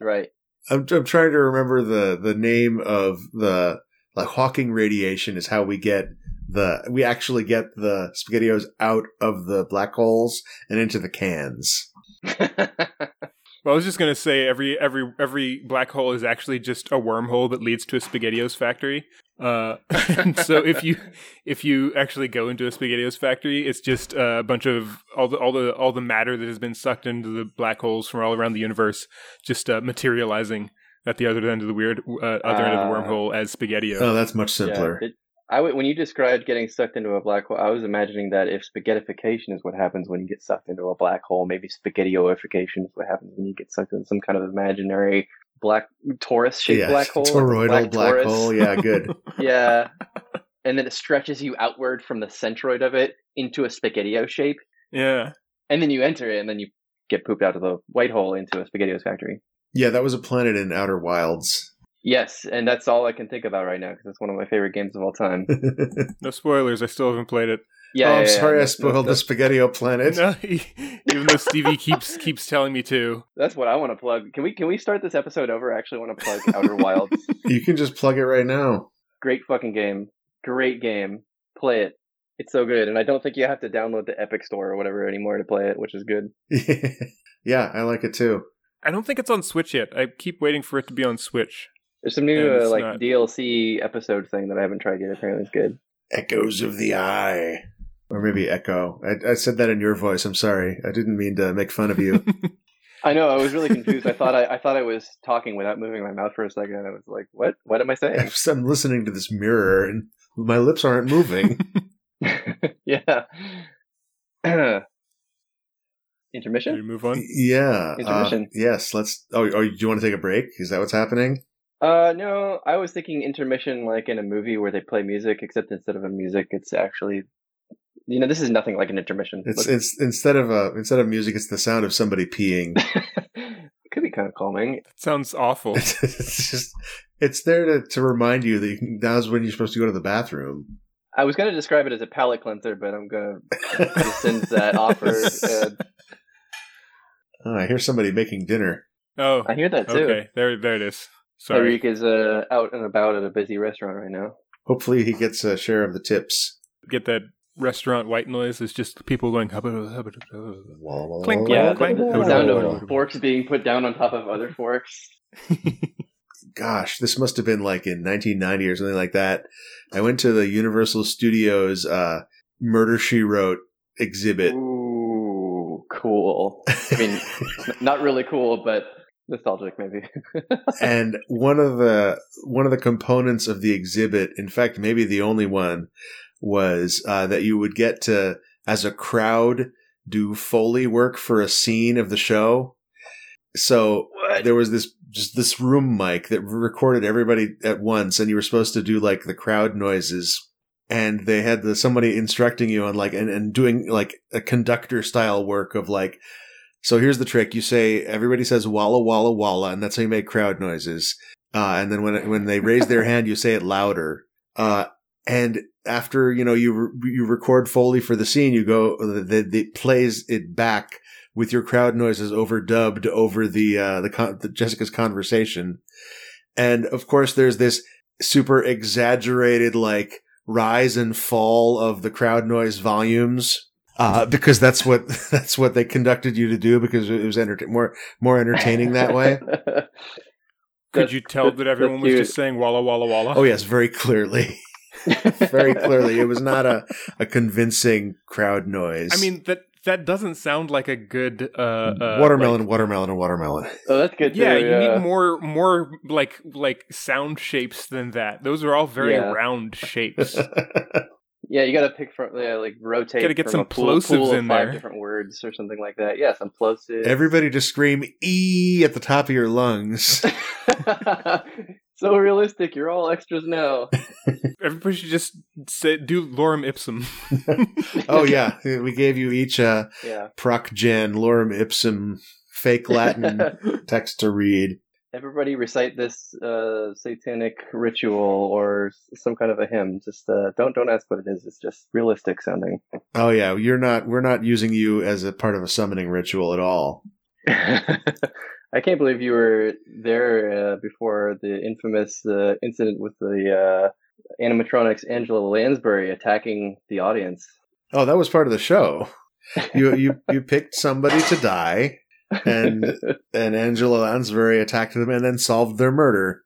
right. I'm, I'm trying to remember the the name of the like Hawking radiation is how we get the we actually get the spaghettios out of the black holes and into the cans. Well, I was just gonna say every every every black hole is actually just a wormhole that leads to a Spaghettios factory. Uh, so if you if you actually go into a Spaghettios factory, it's just a bunch of all the all the all the matter that has been sucked into the black holes from all around the universe, just uh, materializing at the other end of the weird uh, other end of the Ah. wormhole as Spaghettio. Oh, that's much simpler. Yeah, it, I w- when you described getting sucked into a black hole, I was imagining that if spaghettification is what happens when you get sucked into a black hole, maybe spaghettioification is what happens when you get sucked into some kind of imaginary black torus shaped yeah, black hole. toroidal black, torus. hole. Yeah, good. yeah. And then it stretches you outward from the centroid of it into a spaghettio shape. yeah. And then you enter it and then you get pooped out of the white hole into a spaghettios factory. Yeah, that was a planet in Outer Wilds. Yes, and that's all I can think about right now because it's one of my favorite games of all time. No spoilers. I still haven't played it. Yeah, oh, I'm yeah, yeah, sorry I that's- spoiled the that's- Spaghettio planet. No, even though Stevie keeps keeps telling me to. That's what I want to plug. Can we can we start this episode over? I actually want to plug Outer Wilds. You can just plug it right now. Great fucking game. Great game. Play it. It's so good, and I don't think you have to download the Epic Store or whatever anymore to play it, which is good. yeah, I like it too. I don't think it's on Switch yet. I keep waiting for it to be on Switch. There's some new uh, like not- DLC episode thing that I haven't tried yet. Apparently, it's good. Echoes of the Eye. Or maybe Echo. I, I said that in your voice. I'm sorry. I didn't mean to make fun of you. I know. I was really confused. I thought I, I thought I was talking without moving my mouth for a second. I was like, "What? What am I saying?" I'm listening to this mirror and my lips aren't moving. yeah. Should we Intermission. move on? yeah. uh, Intermission. yes. Let's. Oh, oh, do you want to take a break? Is that what's happening? Uh, no. I was thinking intermission like in a movie where they play music, except instead of a music, it's actually, you know, this is nothing like an intermission. It's Look- it's instead of a instead of music, it's the sound of somebody peeing. it could be kind of calming. That sounds awful. it's just it's there to, to remind you that you can, now's when you're supposed to go to the bathroom. I was going to describe it as a palate cleanser, but I'm going to rescind that offer. Uh, Oh, I hear somebody making dinner. Oh, I hear that too. okay. There, there it is. Sorry. Tyreek is uh, out and about at a busy restaurant right now. Hopefully, he gets a share of the tips. Get that restaurant white noise. It's just people going. Clink, Clink, Yeah, clank. the, the sound of forks being put down on top of other forks. Gosh, this must have been like in 1990 or something like that. I went to the Universal Studios uh, Murder She Wrote exhibit. Ooh, cool. I mean, not really cool, but nostalgic, maybe. and one of the one of the components of the exhibit, in fact, maybe the only one, was uh, that you would get to, as a crowd, do foley work for a scene of the show. So What? there was this just this room mic that recorded everybody at once, and you were supposed to do like the crowd noises. And they had the somebody instructing you on like and, and doing like a conductor style work of like so here's the trick. You say everybody says walla walla walla, and that's how you make crowd noises. Uh, and then when when they raise their hand, you say it louder. Uh, and after you know you re- you record foley for the scene, you go the, the plays it back with your crowd noises overdubbed over the uh, the, con- the Jessica's conversation. And of course, there's this super exaggerated like rise and fall of the crowd noise volumes uh, because that's what that's what they conducted you to do because it was enter- more more entertaining that way. Could you tell that everyone was just saying Walla Walla Walla? Oh yes, very clearly, very clearly. It was not a, a convincing crowd noise. I mean that that doesn't sound like a good uh, uh watermelon, like- watermelon, and watermelon. oh, that's good. yeah, too, you need more more like like sound shapes than that. Those are all very Yeah. round shapes. Yeah, you got to pick from yeah, like rotate. Gotta get some a pool, plosives pool in five there. different words or something like that. Yeah, some plosives. Everybody just scream "e" at the top of your lungs. so realistic. You're all extras now. Everybody should just say do lorem ipsum. oh yeah, we gave you each a Yeah. proc gen lorem ipsum fake Latin text to read. Everybody recite this uh, satanic ritual or some kind of a hymn. Just uh, don't don't ask what it is. It's just realistic sounding. Oh yeah, you're not. We're not using you as a part of a summoning ritual at all. I can't believe you were there uh, before the infamous uh, incident with the uh, animatronics Angela Lansbury attacking the audience. Oh, that was part of the show. You you you picked somebody to die, and and Angela Lansbury attacked them and then solved their murder.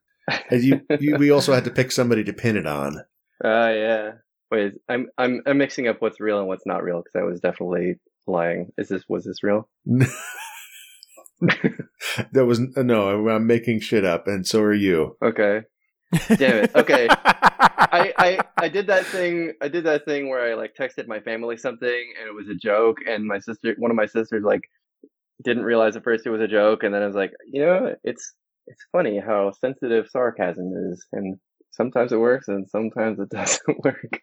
And you, you we also had to pick somebody to pin it on. Ah, yeah. Wait, I'm I'm I'm mixing up what's real and what's not real because I was definitely lying. Is this was this real? That was uh, no. I'm making shit up, and so are you. Okay. Damn it. Okay. I, I I did that thing. I did that thing where I like texted my family something and it was a joke, and my sister, one of my sisters, like didn't realize at first it was a joke, and then I was like, you know, it's it's funny how sensitive sarcasm is, and sometimes it works and sometimes it doesn't work.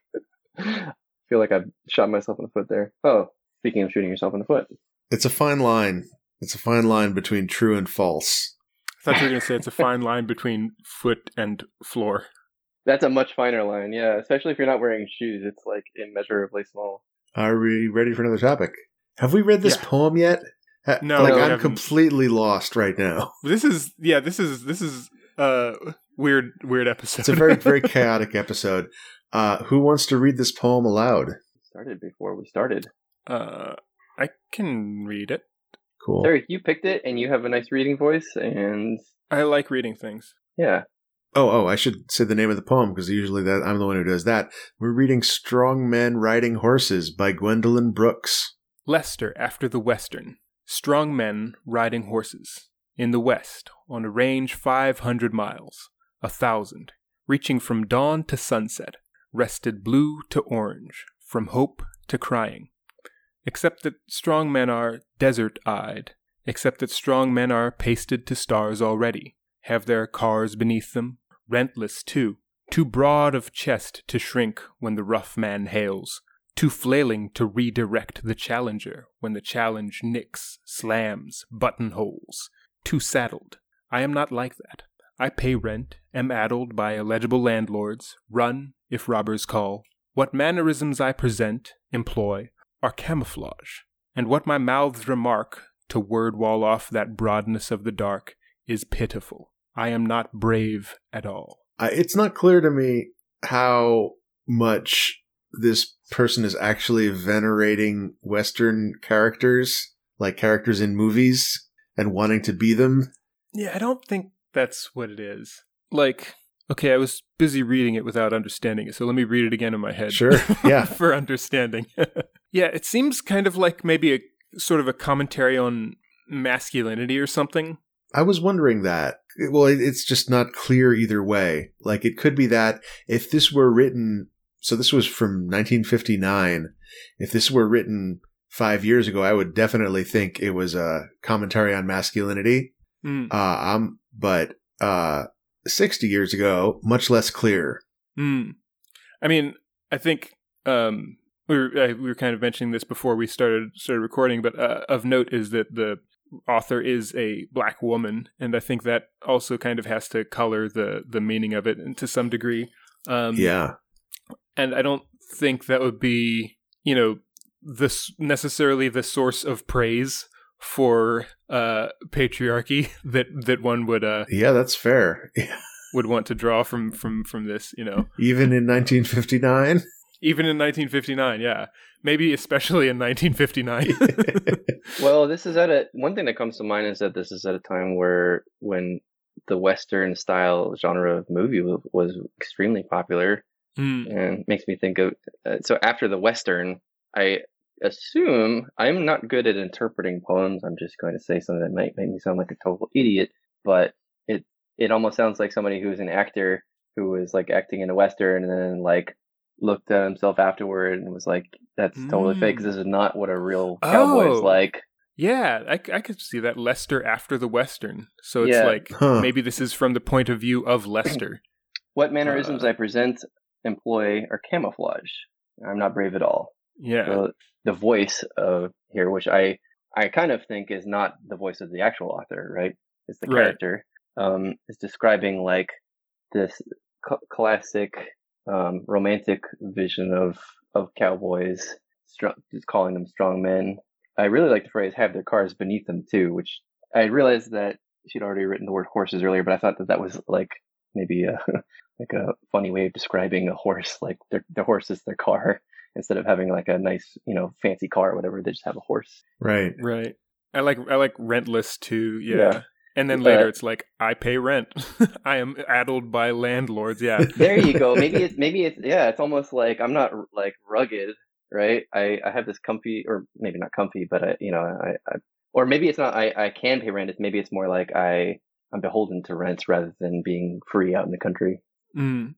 I feel like I've shot myself in the foot there. Oh, speaking of shooting yourself in the foot, It's a fine line. It's a fine line between true and false. I thought you were going to say it's a fine line between foot and floor. that's a much finer line. Yeah, especially if you're not wearing shoes, it's like immeasurably small. Are we ready for another topic? Have we read this Yeah. poem yet? No, like we I'm completely lost right now. This is yeah. This is this is uh weird weird episode. It's a very very chaotic episode. Uh, who wants to read this poem aloud? Started before we started. uh I can read it. Cool. Derek, you picked it, and you have a nice reading voice, and I like reading things. yeah, Oh, oh, I should say the name of the poem because usually that I'm the one who does that. We're reading "Strong Men Riding Horses" by Gwendolyn Brooks. Lester after the Western. Strong men riding horses. In the west, on a range 500 miles, a thousand, reaching from dawn to sunset, rested blue to orange, from hope to crying. Except that strong men are desert eyed, except that strong men are pasted to stars already, have their cars beneath them, rentless too, too broad of chest to shrink when the rough man hails, too flailing to redirect the challenger when the challenge nicks, slams, buttonholes, too saddled. I am not like that. I pay rent, am addled by illegible landlords, run if robbers call. What mannerisms I present, employ, are camouflage, and what my mouths remark to word wall off that broadness of the dark is pitiful. I am not brave at all. I, it's not clear to me how much this person is actually venerating Western characters, like characters in movies, and wanting to be them. Yeah, I don't think that's what it is. Like, okay, I was busy reading it without understanding it, so let me read it again in my head. Sure, yeah. for understanding. yeah, it seems kind of like maybe a sort of a commentary on masculinity or something. I was wondering that. Well, it's just not clear either way. Like it could be that if this were written, so this was from 1959. If this were written five years ago, I would definitely think it was a commentary on masculinity. Mm, Uh, um, but uh, 60 years ago, much less clear. mm. I mean, I think um, we were uh, we were kind of mentioning this before we started started recording, but uh, of note is that the author is a black woman, and I think that also kind of has to color the the meaning of it to some degree. Um, Yeah. and I don't think that would be you know this necessarily the source of praise for uh patriarchy that that one would uh Yeah, that's fair. would want to draw from from from this you know Even in 1959. Even in 1959 yeah maybe especially in 1959 Well, this is at a one thing that comes to mind is that this is at a time where when the Western style genre of movie was, was extremely popular, Hmm. and makes me think of. Uh, so after the Western, I assume I'm not good at interpreting poems. I'm just going to say something that might make me sound like a total idiot, but it it almost sounds like somebody who's an actor who was like acting in a Western and then like looked at himself afterward and was like, "That's totally fake. This is not what a real cowboy is Oh. like." yeah I, I could see that lester after the western so it's Yeah. like Huh. maybe this is from the point of view of lester What mannerisms Uh. I present employ are camouflage. I'm not brave at all. yeah the, the voice of here, which I I kind of think is not the voice of the actual author, right? It's the Right. character. Um, is describing like this cl- classic um, romantic vision of of cowboys, strong, just calling them strong men. I really like the phrase "have their cars beneath them" too, which I realized that she'd already written the word horses earlier, but I thought that that was like maybe a like a funny way of describing a horse, like their the horse is their car instead of having like a nice, you know, fancy car or whatever, they just have a horse. Right. right i like i like rentless too yeah, Yeah. And then later it's like i pay rent i am addled by landlords yeah There you go. Maybe it's maybe it's yeah, it's almost like I'm not like rugged, right? I I have this comfy or maybe not comfy, but I you know, I, I or maybe it's not I I can pay rent. It's maybe it's more like I I'm beholden to rents rather than being free out in the country. Mm.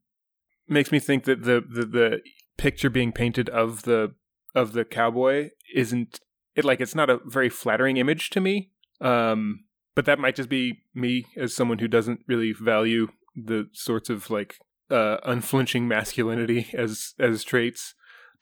Makes me think that the, the the picture being painted of the of the cowboy isn't it like it's not a very flattering image to me. Um, but that might just be me as someone who doesn't really value the sorts of like uh, unflinching masculinity as as traits.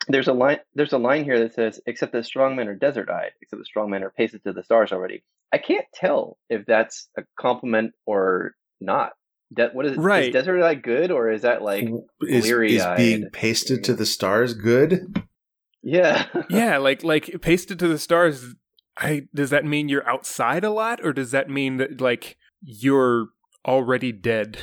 There's a line there's a line here that says except that strong men are desert eyed, except that strong men are pasted to the stars already. I can't tell if that's a compliment or not. De- what is it? Right. Is desert eye good or is that like Is, is being pasted to the stars good? yeah. yeah, like like pasted to the stars. I does that mean you're outside a lot, or does that mean that like you're already dead?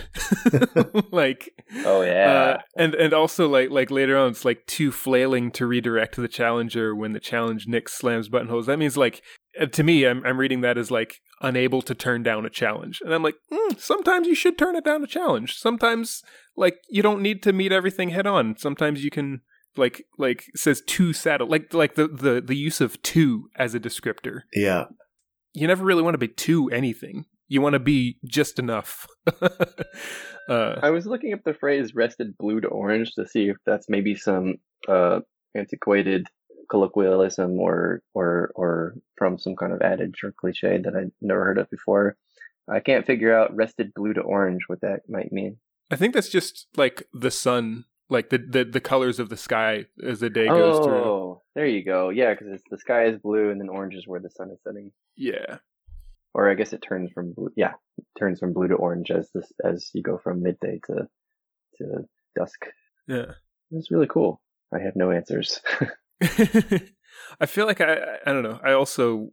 like Oh yeah. Uh, and and also like like later on, it's like too flailing to redirect the challenger when the challenge Nick slams buttonholes. That means like uh, to me, I'm I'm reading that as like unable to turn down a challenge, and I'm like, mm, sometimes you should turn it down a challenge. Sometimes like you don't need to meet everything head on. Sometimes you can like like says too saddle like like the the the use of too as a descriptor. Yeah. You never really want to be too anything. You want to be just enough. uh, I was looking up the phrase rested blue to orange to see if that's maybe some uh, antiquated colloquialism or or or from some kind of adage or cliche that I'd never heard of before. I can't figure out rested blue to orange what that might mean. I think that's just like the sun, like the the, the colors of the sky as the day goes through. Oh, there you go. Yeah, because the sky is blue and then orange is where the sun is setting. Yeah. Or I guess it turns from blue. Yeah, it turns from blue to orange as this as you go from midday to to dusk. Yeah. It's really cool. I have no answers. I feel like I I don't know. I also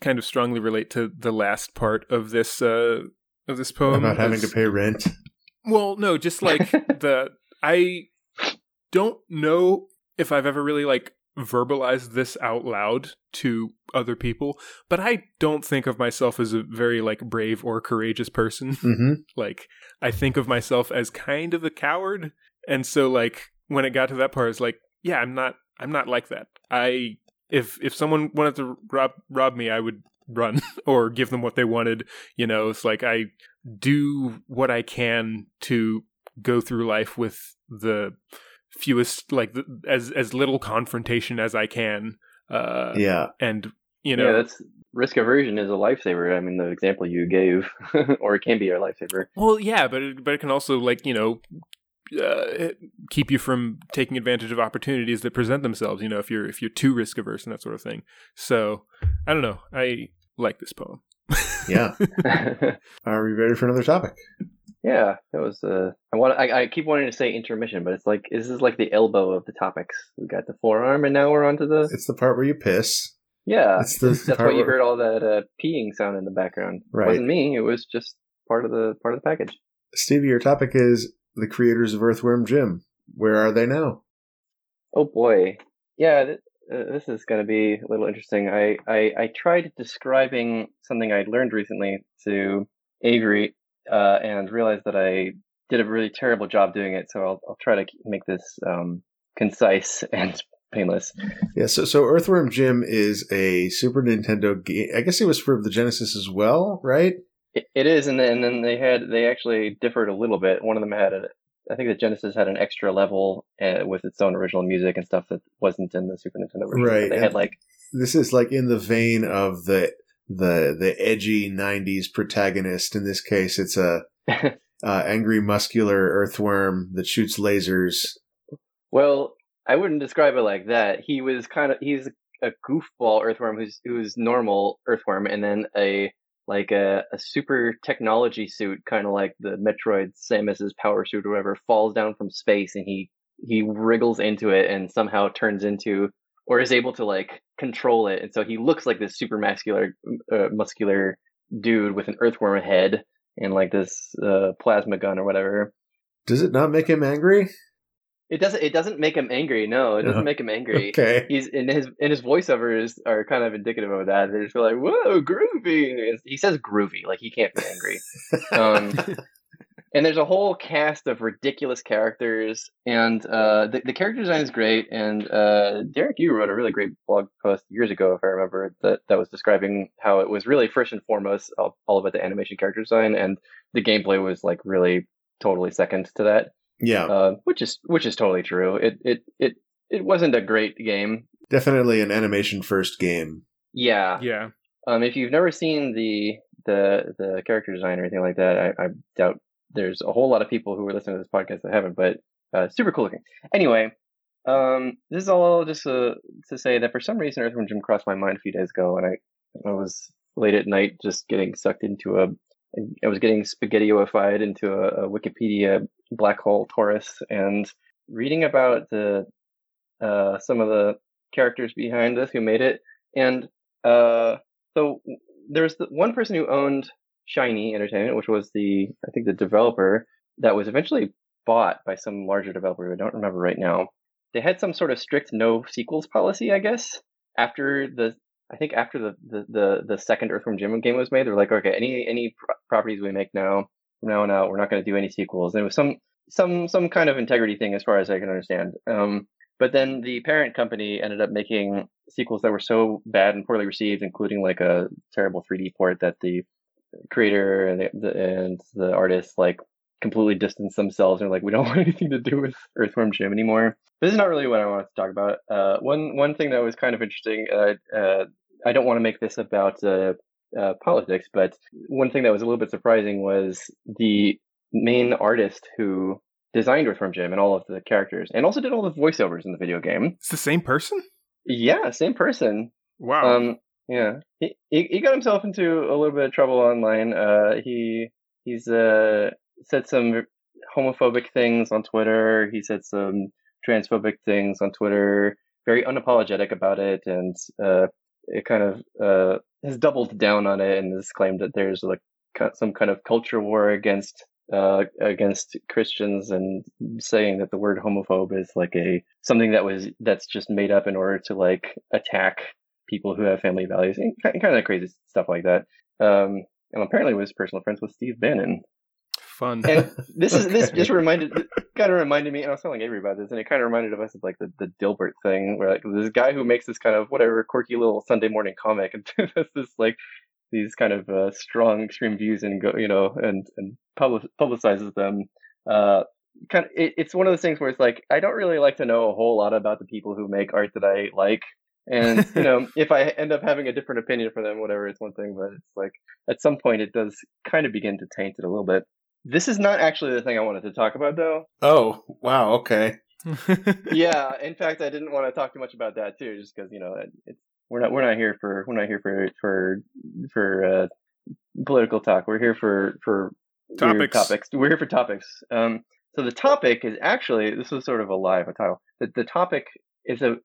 kind of strongly relate to the last part of this uh of this poem. About having to pay rent. Well, no, just like the I don't know if I've ever really like verbalized this out loud to other people, but I don't think of myself as a very like brave or courageous person. hmm like I think of myself as kind of a coward, and so like when it got to that part, it's like, yeah, I'm not, I'm not like that. I if if someone wanted to rob rob me, I would run or give them what they wanted. You know, it's like I do what I can to go through life with the fewest, like as as little confrontation as I can. Uh, yeah, and you know, yeah, that's risk aversion is a lifesaver. I mean, the example you gave, or it can be a lifesaver. Well, yeah, but it, but it can also like you know uh, keep you from taking advantage of opportunities that present themselves. You know, if you're if you're too risk averse and that sort of thing. So I don't know. I like this poem. yeah. Are we ready for another topic? Yeah, that was. Uh, I want. I, I keep wanting to say intermission, but it's like this is like the elbow of the topics. We got the forearm, and now we're onto the. It's the part where you piss. Yeah, That's the that's why you where- heard all that uh, peeing sound in the background. Right. It wasn't me. It was just part of the part of the package. Stevie, your topic is the creators of Earthworm Jim. Where are they now? Oh boy, yeah. Th- uh, this is going to be a little interesting. I, I I tried describing something I learned recently to Avery, uh, and realized that I did a really terrible job doing it. So I'll I'll try to make this um, concise and painless. Yeah, so so Earthworm Jim is a Super Nintendo game. I guess it was for the Genesis as well, right? It, it is, and then, and then they had they actually differed a little bit. One of them had a, I think the Genesis had an extra level uh, with its own original music and stuff that wasn't in the Super Nintendo version. Right, They and- had like This is like in the vein of the the the edgy '90s protagonist. In this case, it's a uh, angry, muscular earthworm that shoots lasers. Well, I wouldn't describe it like that. He was kind of he's a goofball earthworm who's who's normal earthworm, and then a like a, a super technology suit, kind of like the Metroid Samus's power suit or whatever, falls down from space, and he he wriggles into it and somehow turns into or is able to like control it, and so he looks like this super muscular uh, muscular dude with an earthworm head and like this uh, plasma gun or whatever. Does it not make him angry? It doesn't. It doesn't make him angry. No, it doesn't No. make him angry. Okay. He's in his and his voiceovers are kind of indicative of that. They're just like, "Whoa, groovy!" He says groovy, like he can't be angry. um, and there's a whole cast of ridiculous characters, and uh, the, the character design is great. And uh, Derek, you wrote a really great blog post years ago, if I remember, that that was describing how it was really first and foremost all, all about the animation character design, and the gameplay was like really totally second to that Yeah, uh, which is which is totally true. It it it it wasn't a great game. definitely an animation first game. Yeah. yeah. Um, if you've never seen the the the character design or anything like that, I, I doubt there's a whole lot of people who are listening to this podcast that haven't. But uh, super cool looking. Anyway, um, this is all just uh, to say that for some reason Earthworm Jim crossed my mind a few days ago, and I I was late at night just getting sucked into a I was getting spaghettioified into a, a Wikipedia black hole torus and reading about the uh, some of the characters behind this who made it. And uh, so there's the one person who owned Shiny Entertainment, which was the I think the developer that was eventually bought by some larger developer who I don't remember right now. They had some sort of strict no sequels policy, I guess. After the I think after the the the, the second Earthworm Jim game was made, they were like, okay, any any pro- properties we make now from now on out, we're not going to do any sequels. And it was some some some kind of integrity thing, as far as I can understand. Um, but then the parent company ended up making sequels that were so bad and poorly received, including like a terrible 3D port that the creator and the, the and the artist like completely distanced themselves and like, we don't want anything to do with Earthworm Jim anymore. This is not really what I wanted to talk about. Uh, one one thing that was kind of interesting. Uh, uh, I don't want to make this about uh, uh, politics, but one thing that was a little bit surprising was the main artist who designed Earthworm Jim and all of the characters, and also did all the voiceovers in the video game. It's the same person. Yeah, same person. Wow. Um, yeah, he, he he got himself into a little bit of trouble online. Uh, he he's uh said some homophobic things on Twitter. He said some transphobic things on Twitter. Very unapologetic about it, and uh, it kind of uh has doubled down on it and has claimed that there's like some kind of culture war against uh against Christians and saying that the word homophobe is like a something that was that's just made up in order to like attack people who have family values and kind of crazy stuff like that. Um, and apparently was personal friends with Steve Bannon. Fun. And this is this just reminded kind of reminded me, and I was telling Avery about this, and it kind of reminded of us of like the, the Dilbert thing, where like this guy who makes this kind of whatever quirky little Sunday morning comic, and does this like these kind of uh, strong extreme views and go you know and and public, publicizes them. Uh, kind of it, it's one of those things where it's like I don't really like to know a whole lot about the people who make art that I like. And you know, if I end up having a different opinion for them, whatever, it's one thing. But it's like at some point, it does kind of begin to taint it a little bit. This is not actually the thing I wanted to talk about, though. Oh, wow. Okay. yeah, in fact, I didn't want to talk too much about that too, just because you know it- it's we're not we're not here for we're not here for for for uh, political talk. We're here for for Topics. topics. We're here for topics. Um, so the topic is actually this was sort of a live title. The the topic is a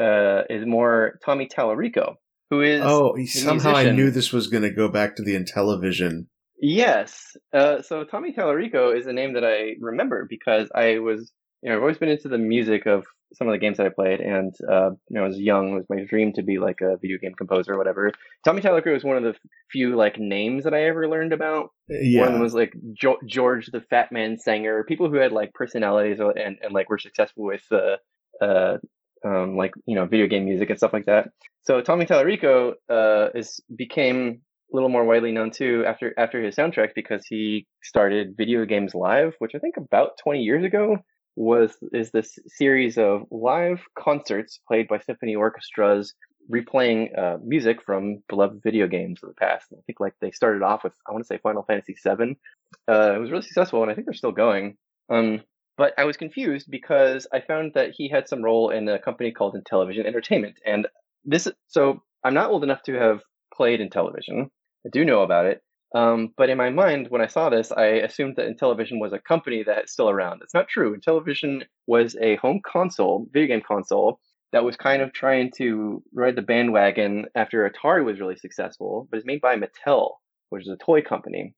uh, is more Tommy Tallarico, who is Oh, somehow I knew this was going to go back to the Intellivision. Yes. Uh, so Tommy Tallarico is a name that I remember because I was, you know, I've always been into the music of some of the games that I played, and uh, you know, I was young. It was my dream to be like a video game composer or whatever. Tommy Tallarico was one of the few like names that I ever learned about. Yeah. One of them was like jo- George the Fat Man Sanger, people who had like personalities and and like were successful with uh, uh, um, like you know video game music and stuff like that. So Tommy Tallarico uh, is became a little more widely known too after after his soundtrack because he started Video Games Live, which I think about 20 years ago was is this series of live concerts played by symphony orchestras replaying uh, music from beloved video games of the past. I think like they started off with I want to say Final Fantasy VII. Uh, it was really successful, and I think they're still going. Um, but I was confused because I found that he had some role in a company called Intellivision Entertainment, and this. So I'm not old enough to have played Intellivision. I do know about it, um, but in my mind, when I saw this, I assumed that Intellivision was a company that is still around. It's not true. Intellivision was a home console, video game console that was kind of trying to ride the bandwagon after Atari was really successful, but it's made by Mattel, which is a toy company.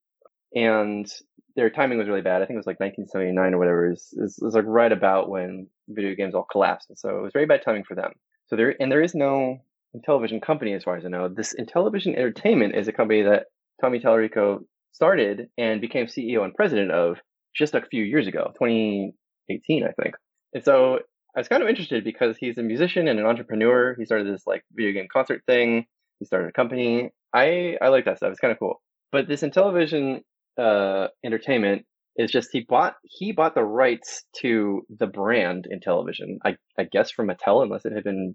And their timing was really bad. I think it was like 1979 or whatever. It was like right about when video games all collapsed. And so it was very bad timing for them. So there, and there is no Intellivision company as far as I know. This Intellivision Entertainment is a company that Tommy Tallarico started and became CEO and president of just a few years ago, 2018, I think. And so I was kind of interested because he's a musician and an entrepreneur. He started this like video game concert thing. He started a company. I I like that stuff. It's kind of cool. But this Intellivision uh, Entertainment is just he bought he bought the rights to the brand Intellivision. I I guess from Mattel, unless it had been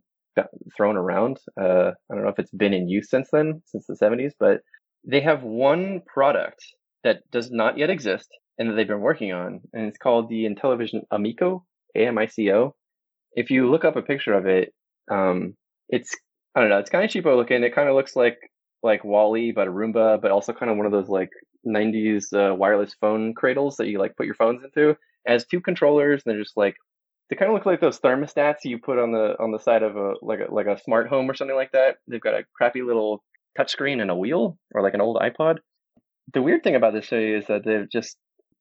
thrown around. Uh, I don't know if it's been in use since then, since the 70s. But they have one product that does not yet exist and that they've been working on, and it's called the Intellivision Amico, A M I C O. If you look up a picture of it, um, it's I don't know, it's kind of cheapo looking. It kind of looks like like WALL-E, but a Roomba, but also kind of one of those like 90s uh, wireless phone cradles that you like put your phones into. It has two controllers, and they're just like they kind of look like those thermostats you put on the on the side of a like a like a smart home or something like that. They've got a crappy little touchscreen and a wheel, or like an old iPod. The weird thing about this show is that they've just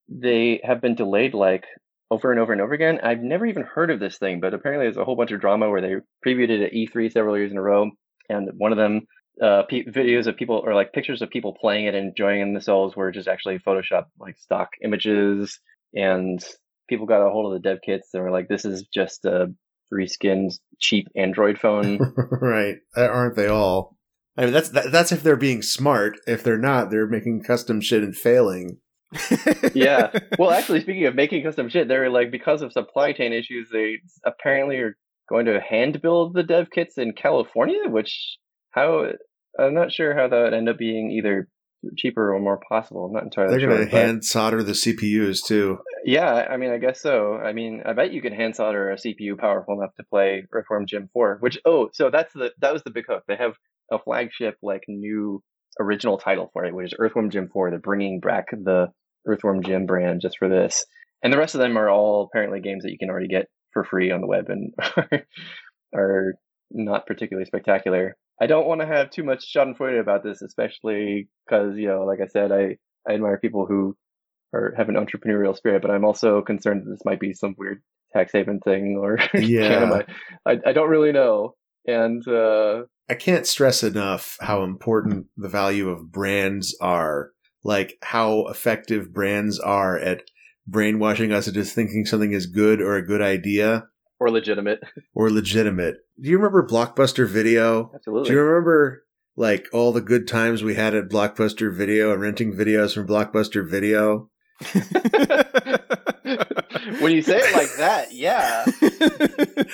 they have been delayed like over and over and over again. I've never even heard of this thing, but apparently there's a whole bunch of drama where they previewed it at E3 several years in a row, and one of them uh, pe- videos of people or like pictures of people playing it and enjoying themselves were just actually Photoshop like stock images, and people got a hold of the dev kits and were like, "This is just a reskinned cheap Android phone." right. Aren't they all? I mean, that's that, that's if they're being smart. If they're not, they're making custom shit and failing. yeah. Well, actually, speaking of making custom shit, they're like because of supply chain issues, they apparently are going to hand build the dev kits in California. Which how I'm not sure how that would end up being either cheaper or more possible. I'm not entirely They're sure. going to hand solder the CPUs too. Yeah, I mean, I guess so. I mean, I bet you can hand solder a CPU powerful enough to play Earthworm Jim 4. Which oh, so that's the that was the big hook. They have a flagship like new original title for it, which is Earthworm Jim 4. They're bringing back the Earthworm Jim brand just for this, and the rest of them are all apparently games that you can already get for free on the web and are not particularly spectacular. I don't want to have too much schadenfreude about this, especially because you know, like I said, I I admire people who or have an entrepreneurial spirit, but I'm also concerned that this might be some weird tax haven thing or Yeah. I, I don't really know. And uh, I can't stress enough how important the value of brands are. like how effective brands are at brainwashing us into thinking something is good or a good idea Or legitimate. or legitimate. Do you remember Blockbuster Video? Absolutely. Do you remember like all the good times we had at Blockbuster Video and renting videos from Blockbuster Video? when you say it like that, yeah.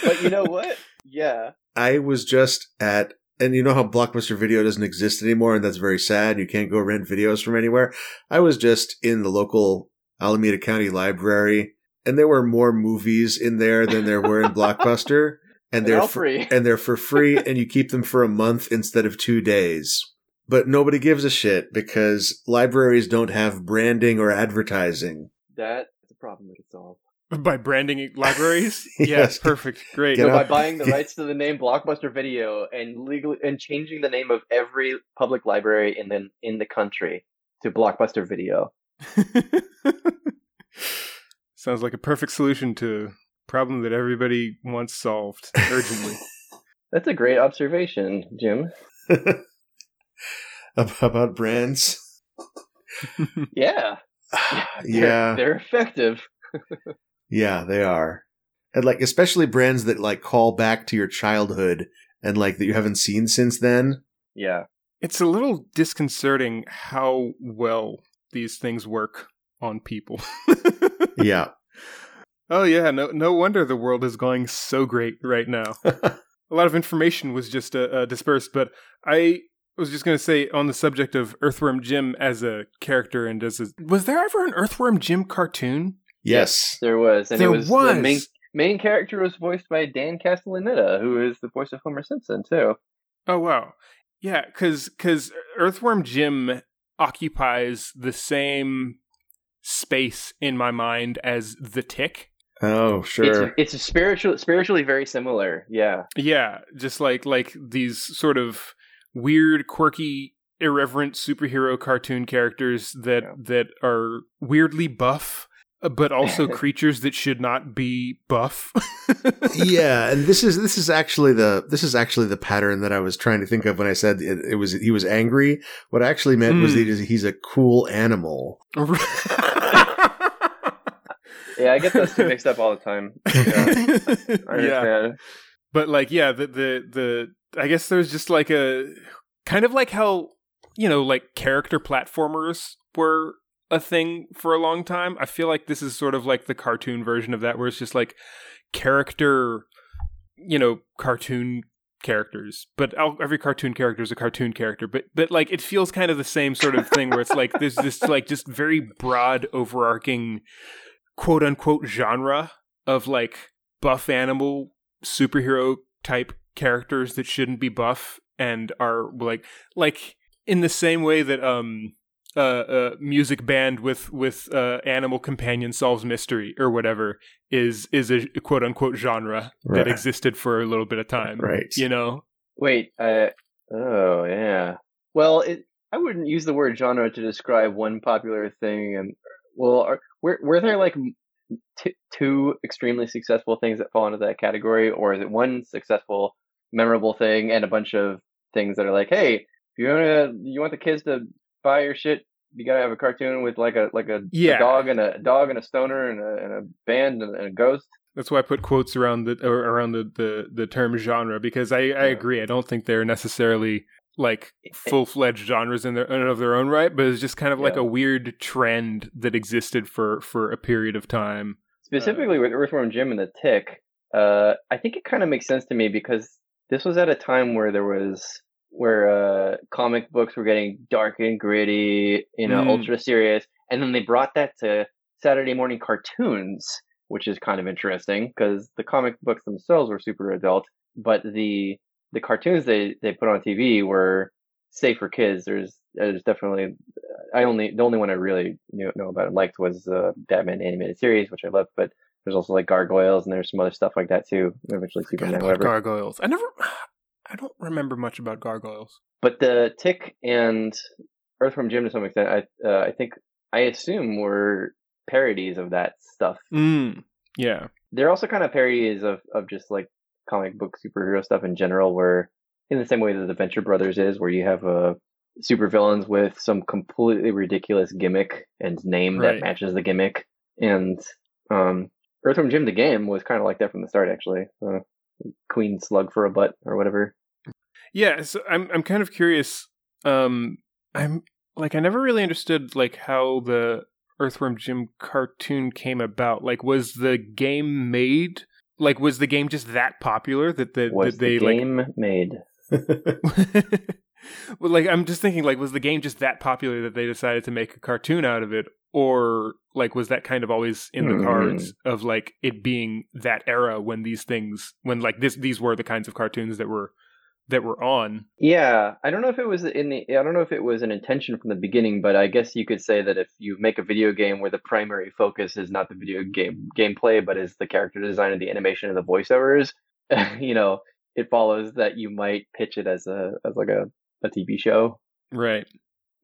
But you know what? Yeah. I was just at, and you know how Blockbuster Video doesn't exist anymore, and that's very sad. You can't go rent videos from anywhere. I was just in the local Alameda County Library, and there were more movies in there than there were in Blockbuster, and And they're all fr- free. and they're for free, and you keep them for a month instead of two days. But nobody gives a shit because libraries don't have branding or advertising. That's a problem we can solve. By branding libraries? Yes. yes, perfect. Great. Get So by buying the rights to the name Blockbuster Video and legally and changing the name of every public library in the in the country to Blockbuster Video. Sounds like a perfect solution to a problem that everybody wants solved urgently. That's a great observation, Jim. About brands. Yeah. yeah. They're, they're effective. Yeah, they are. And like especially brands that like call back to your childhood and like that you haven't seen since then. Yeah. it's a little disconcerting how well these things work on people. Yeah. oh yeah, no no wonder the world is going so great right now. a lot of information was just uh, uh, dispersed, but I was just going to say on the subject of Earthworm Jim as a character and as a was there ever an Earthworm Jim cartoon? yes. There was. And There it was, was. the main main character was voiced by Dan Castellaneta, who is the voice of Homer Simpson too. Oh wow, yeah, because because Earthworm Jim occupies the same space in my mind as the Tick. Oh, sure. It's it's spiritual spiritually very similar. Yeah. Yeah, just like like these sort of weird, quirky, irreverent superhero cartoon characters that Yeah. that are weirdly buff, uh, but also creatures that should not be buff. yeah, and this is this is actually the this is actually the pattern that I was trying to think of when I said it, it was he was angry. What I actually meant was Mm. that he's, he's a cool animal. Yeah, I get those two mixed up all the time. Yeah. I yeah. but like yeah the the the i guess there's just like a kind of like how you know like character platformers were a thing for a long time i feel like this is sort of like the cartoon version of that where it's just like character you know cartoon characters but every cartoon character is a cartoon character but but like it feels kind of the same sort of thing where it's like there's this like just very broad overarching quote unquote genre of like buff animal superhero type characters that shouldn't be buff and are like like in the same way that um uh, uh music band with with uh animal companion solves mystery or whatever is is a quote unquote genre Right. that existed for a little bit of time Right. you know Wait, uh, oh yeah. Well, it, I wouldn't use the word genre to describe one popular thing. And well, are, were were there like t- two extremely successful things that fall into that category, or is it one successful, memorable thing and a bunch of things that are like, hey, if you wanna, you want the kids to buy your shit, you gotta have a cartoon with like a like a, a dog and a, dog and a stoner and a, and a band and, and a ghost. that's why i put quotes around the or around the the, the term genre because i i Yeah. agree i don't think they're necessarily like full-fledged genres in their in of their own right but it's just kind of like Yeah. a weird trend that existed for for a period of time specifically with Earthworm Jim and the Tick, uh, I think it kind of makes sense to me because this was at a time where there was where uh, comic books were getting dark and gritty, you know, Mm. ultra serious, and then they brought that to Saturday morning cartoons, which is kind of interesting because the comic books themselves were super adult, but the the cartoons they they put on TV were safe for kids. There's there's definitely I only the only one I really knew know about and liked was uh, Batman animated series, which I loved. But there's also like Gargoyles and there's some other stuff like that too. Eventually Superman, whatever. gargoyles i never i don't remember much about gargoyles but the Tick and Earthworm Jim to some extent, I uh, I think I assume were parodies of that stuff. mm, yeah They're also kind of parodies of of just like comic book superhero stuff in general, where in the same way that the Venture Brothers is, where you have a supervillains with some completely ridiculous gimmick and name Right. that matches the gimmick. And um, Earthworm Jim the game was kind of like that from the start, actually. Uh, Queen Slug for a butt or whatever. Yeah, so I'm I'm kind of curious. Um, I'm like I never really understood like how the Earthworm Jim cartoon came about. Like, was the game made? Like, was the game just that popular that the, Was that they the like? game made? well, like I'm just thinking, like, was the game just that popular that they decided to make a cartoon out of it, or like was that kind of always in the Hmm. cards of like it being that era when these things, when like this, these were the kinds of cartoons that were that were on. Yeah, I don't know if it was in the. I don't know if it was an intention from the beginning, but I guess you could say that if you make a video game where the primary focus is not the video game gameplay, but is the character design and the animation and the voiceovers, you know, it follows that you might pitch it as a as like a a TV show. Right.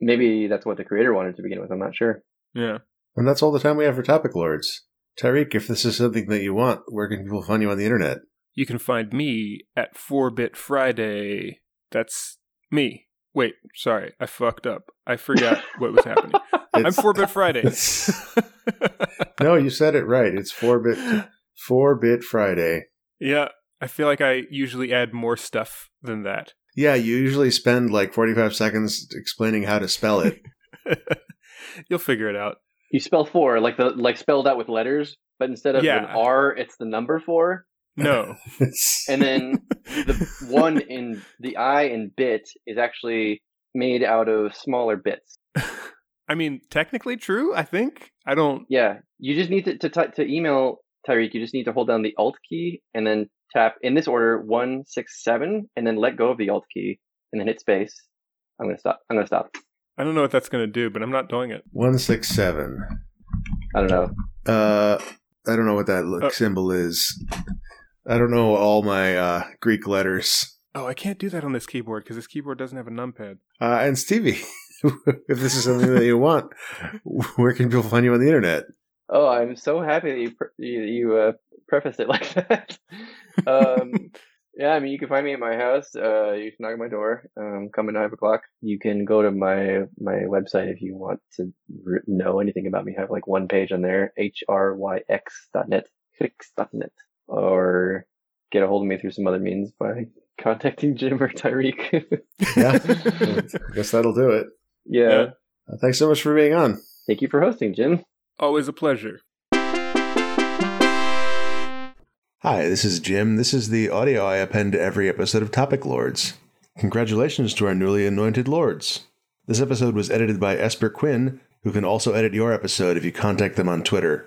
Maybe that's what the creator wanted to begin with. I'm not sure. Yeah. and that's all the time we have for Topic Lords. Tyreek, if this is something that you want, where can people find you on the internet? You can find me at 4-Bit Friday. That's me. Wait, sorry, I fucked up. I forgot what was happening. I'm 4-Bit Friday. no, you said it right. It's four bit four bit Friday. yeah, I feel like I usually add more stuff than that. Yeah, you usually spend like forty five seconds explaining how to spell it. You'll figure it out. You spell four like the like spelled out with letters, but instead of Yeah. an R, it's the number four, No. and then the one in the I in bit is actually made out of smaller bits. I mean, technically true, I think. I don't Yeah, you just need to to, ty- to email Tyreek. You just need to hold down the Alt key and then tap in this order one six seven, and then let go of the Alt key and then hit space. I'm gonna stop. I'm gonna stop. I don't know what that's going to do, but I'm not doing it. One six seven. I don't know. Uh, I don't know what that look Uh. symbol is. I don't know all my uh, Greek letters. Oh, I can't do that on this keyboard because this keyboard doesn't have a numpad. Uh, and Stevie, if this is something that you want, where can people find you on the internet? Oh, I'm so happy that you pre- you, you uh, prefaced it like that. um, yeah, I mean, you can find me at my house. Uh, you can knock at my door. Um, come at nine o'clock. You can go to my my website if you want to r- know anything about me. I have like one page on there, hryx dot net, dot net, or get a hold of me through some other means by contacting Jim or Tyreek. Yeah, I guess that'll do it. yeah. Uh, thanks so much for being on. Thank you for hosting, Jim. Always a pleasure. Hi, this is Jim. This is the audio I append to every episode of Topic Lords. Congratulations to our newly anointed lords. This episode was edited by Esper Quinn, who can also edit your episode if you contact them on Twitter.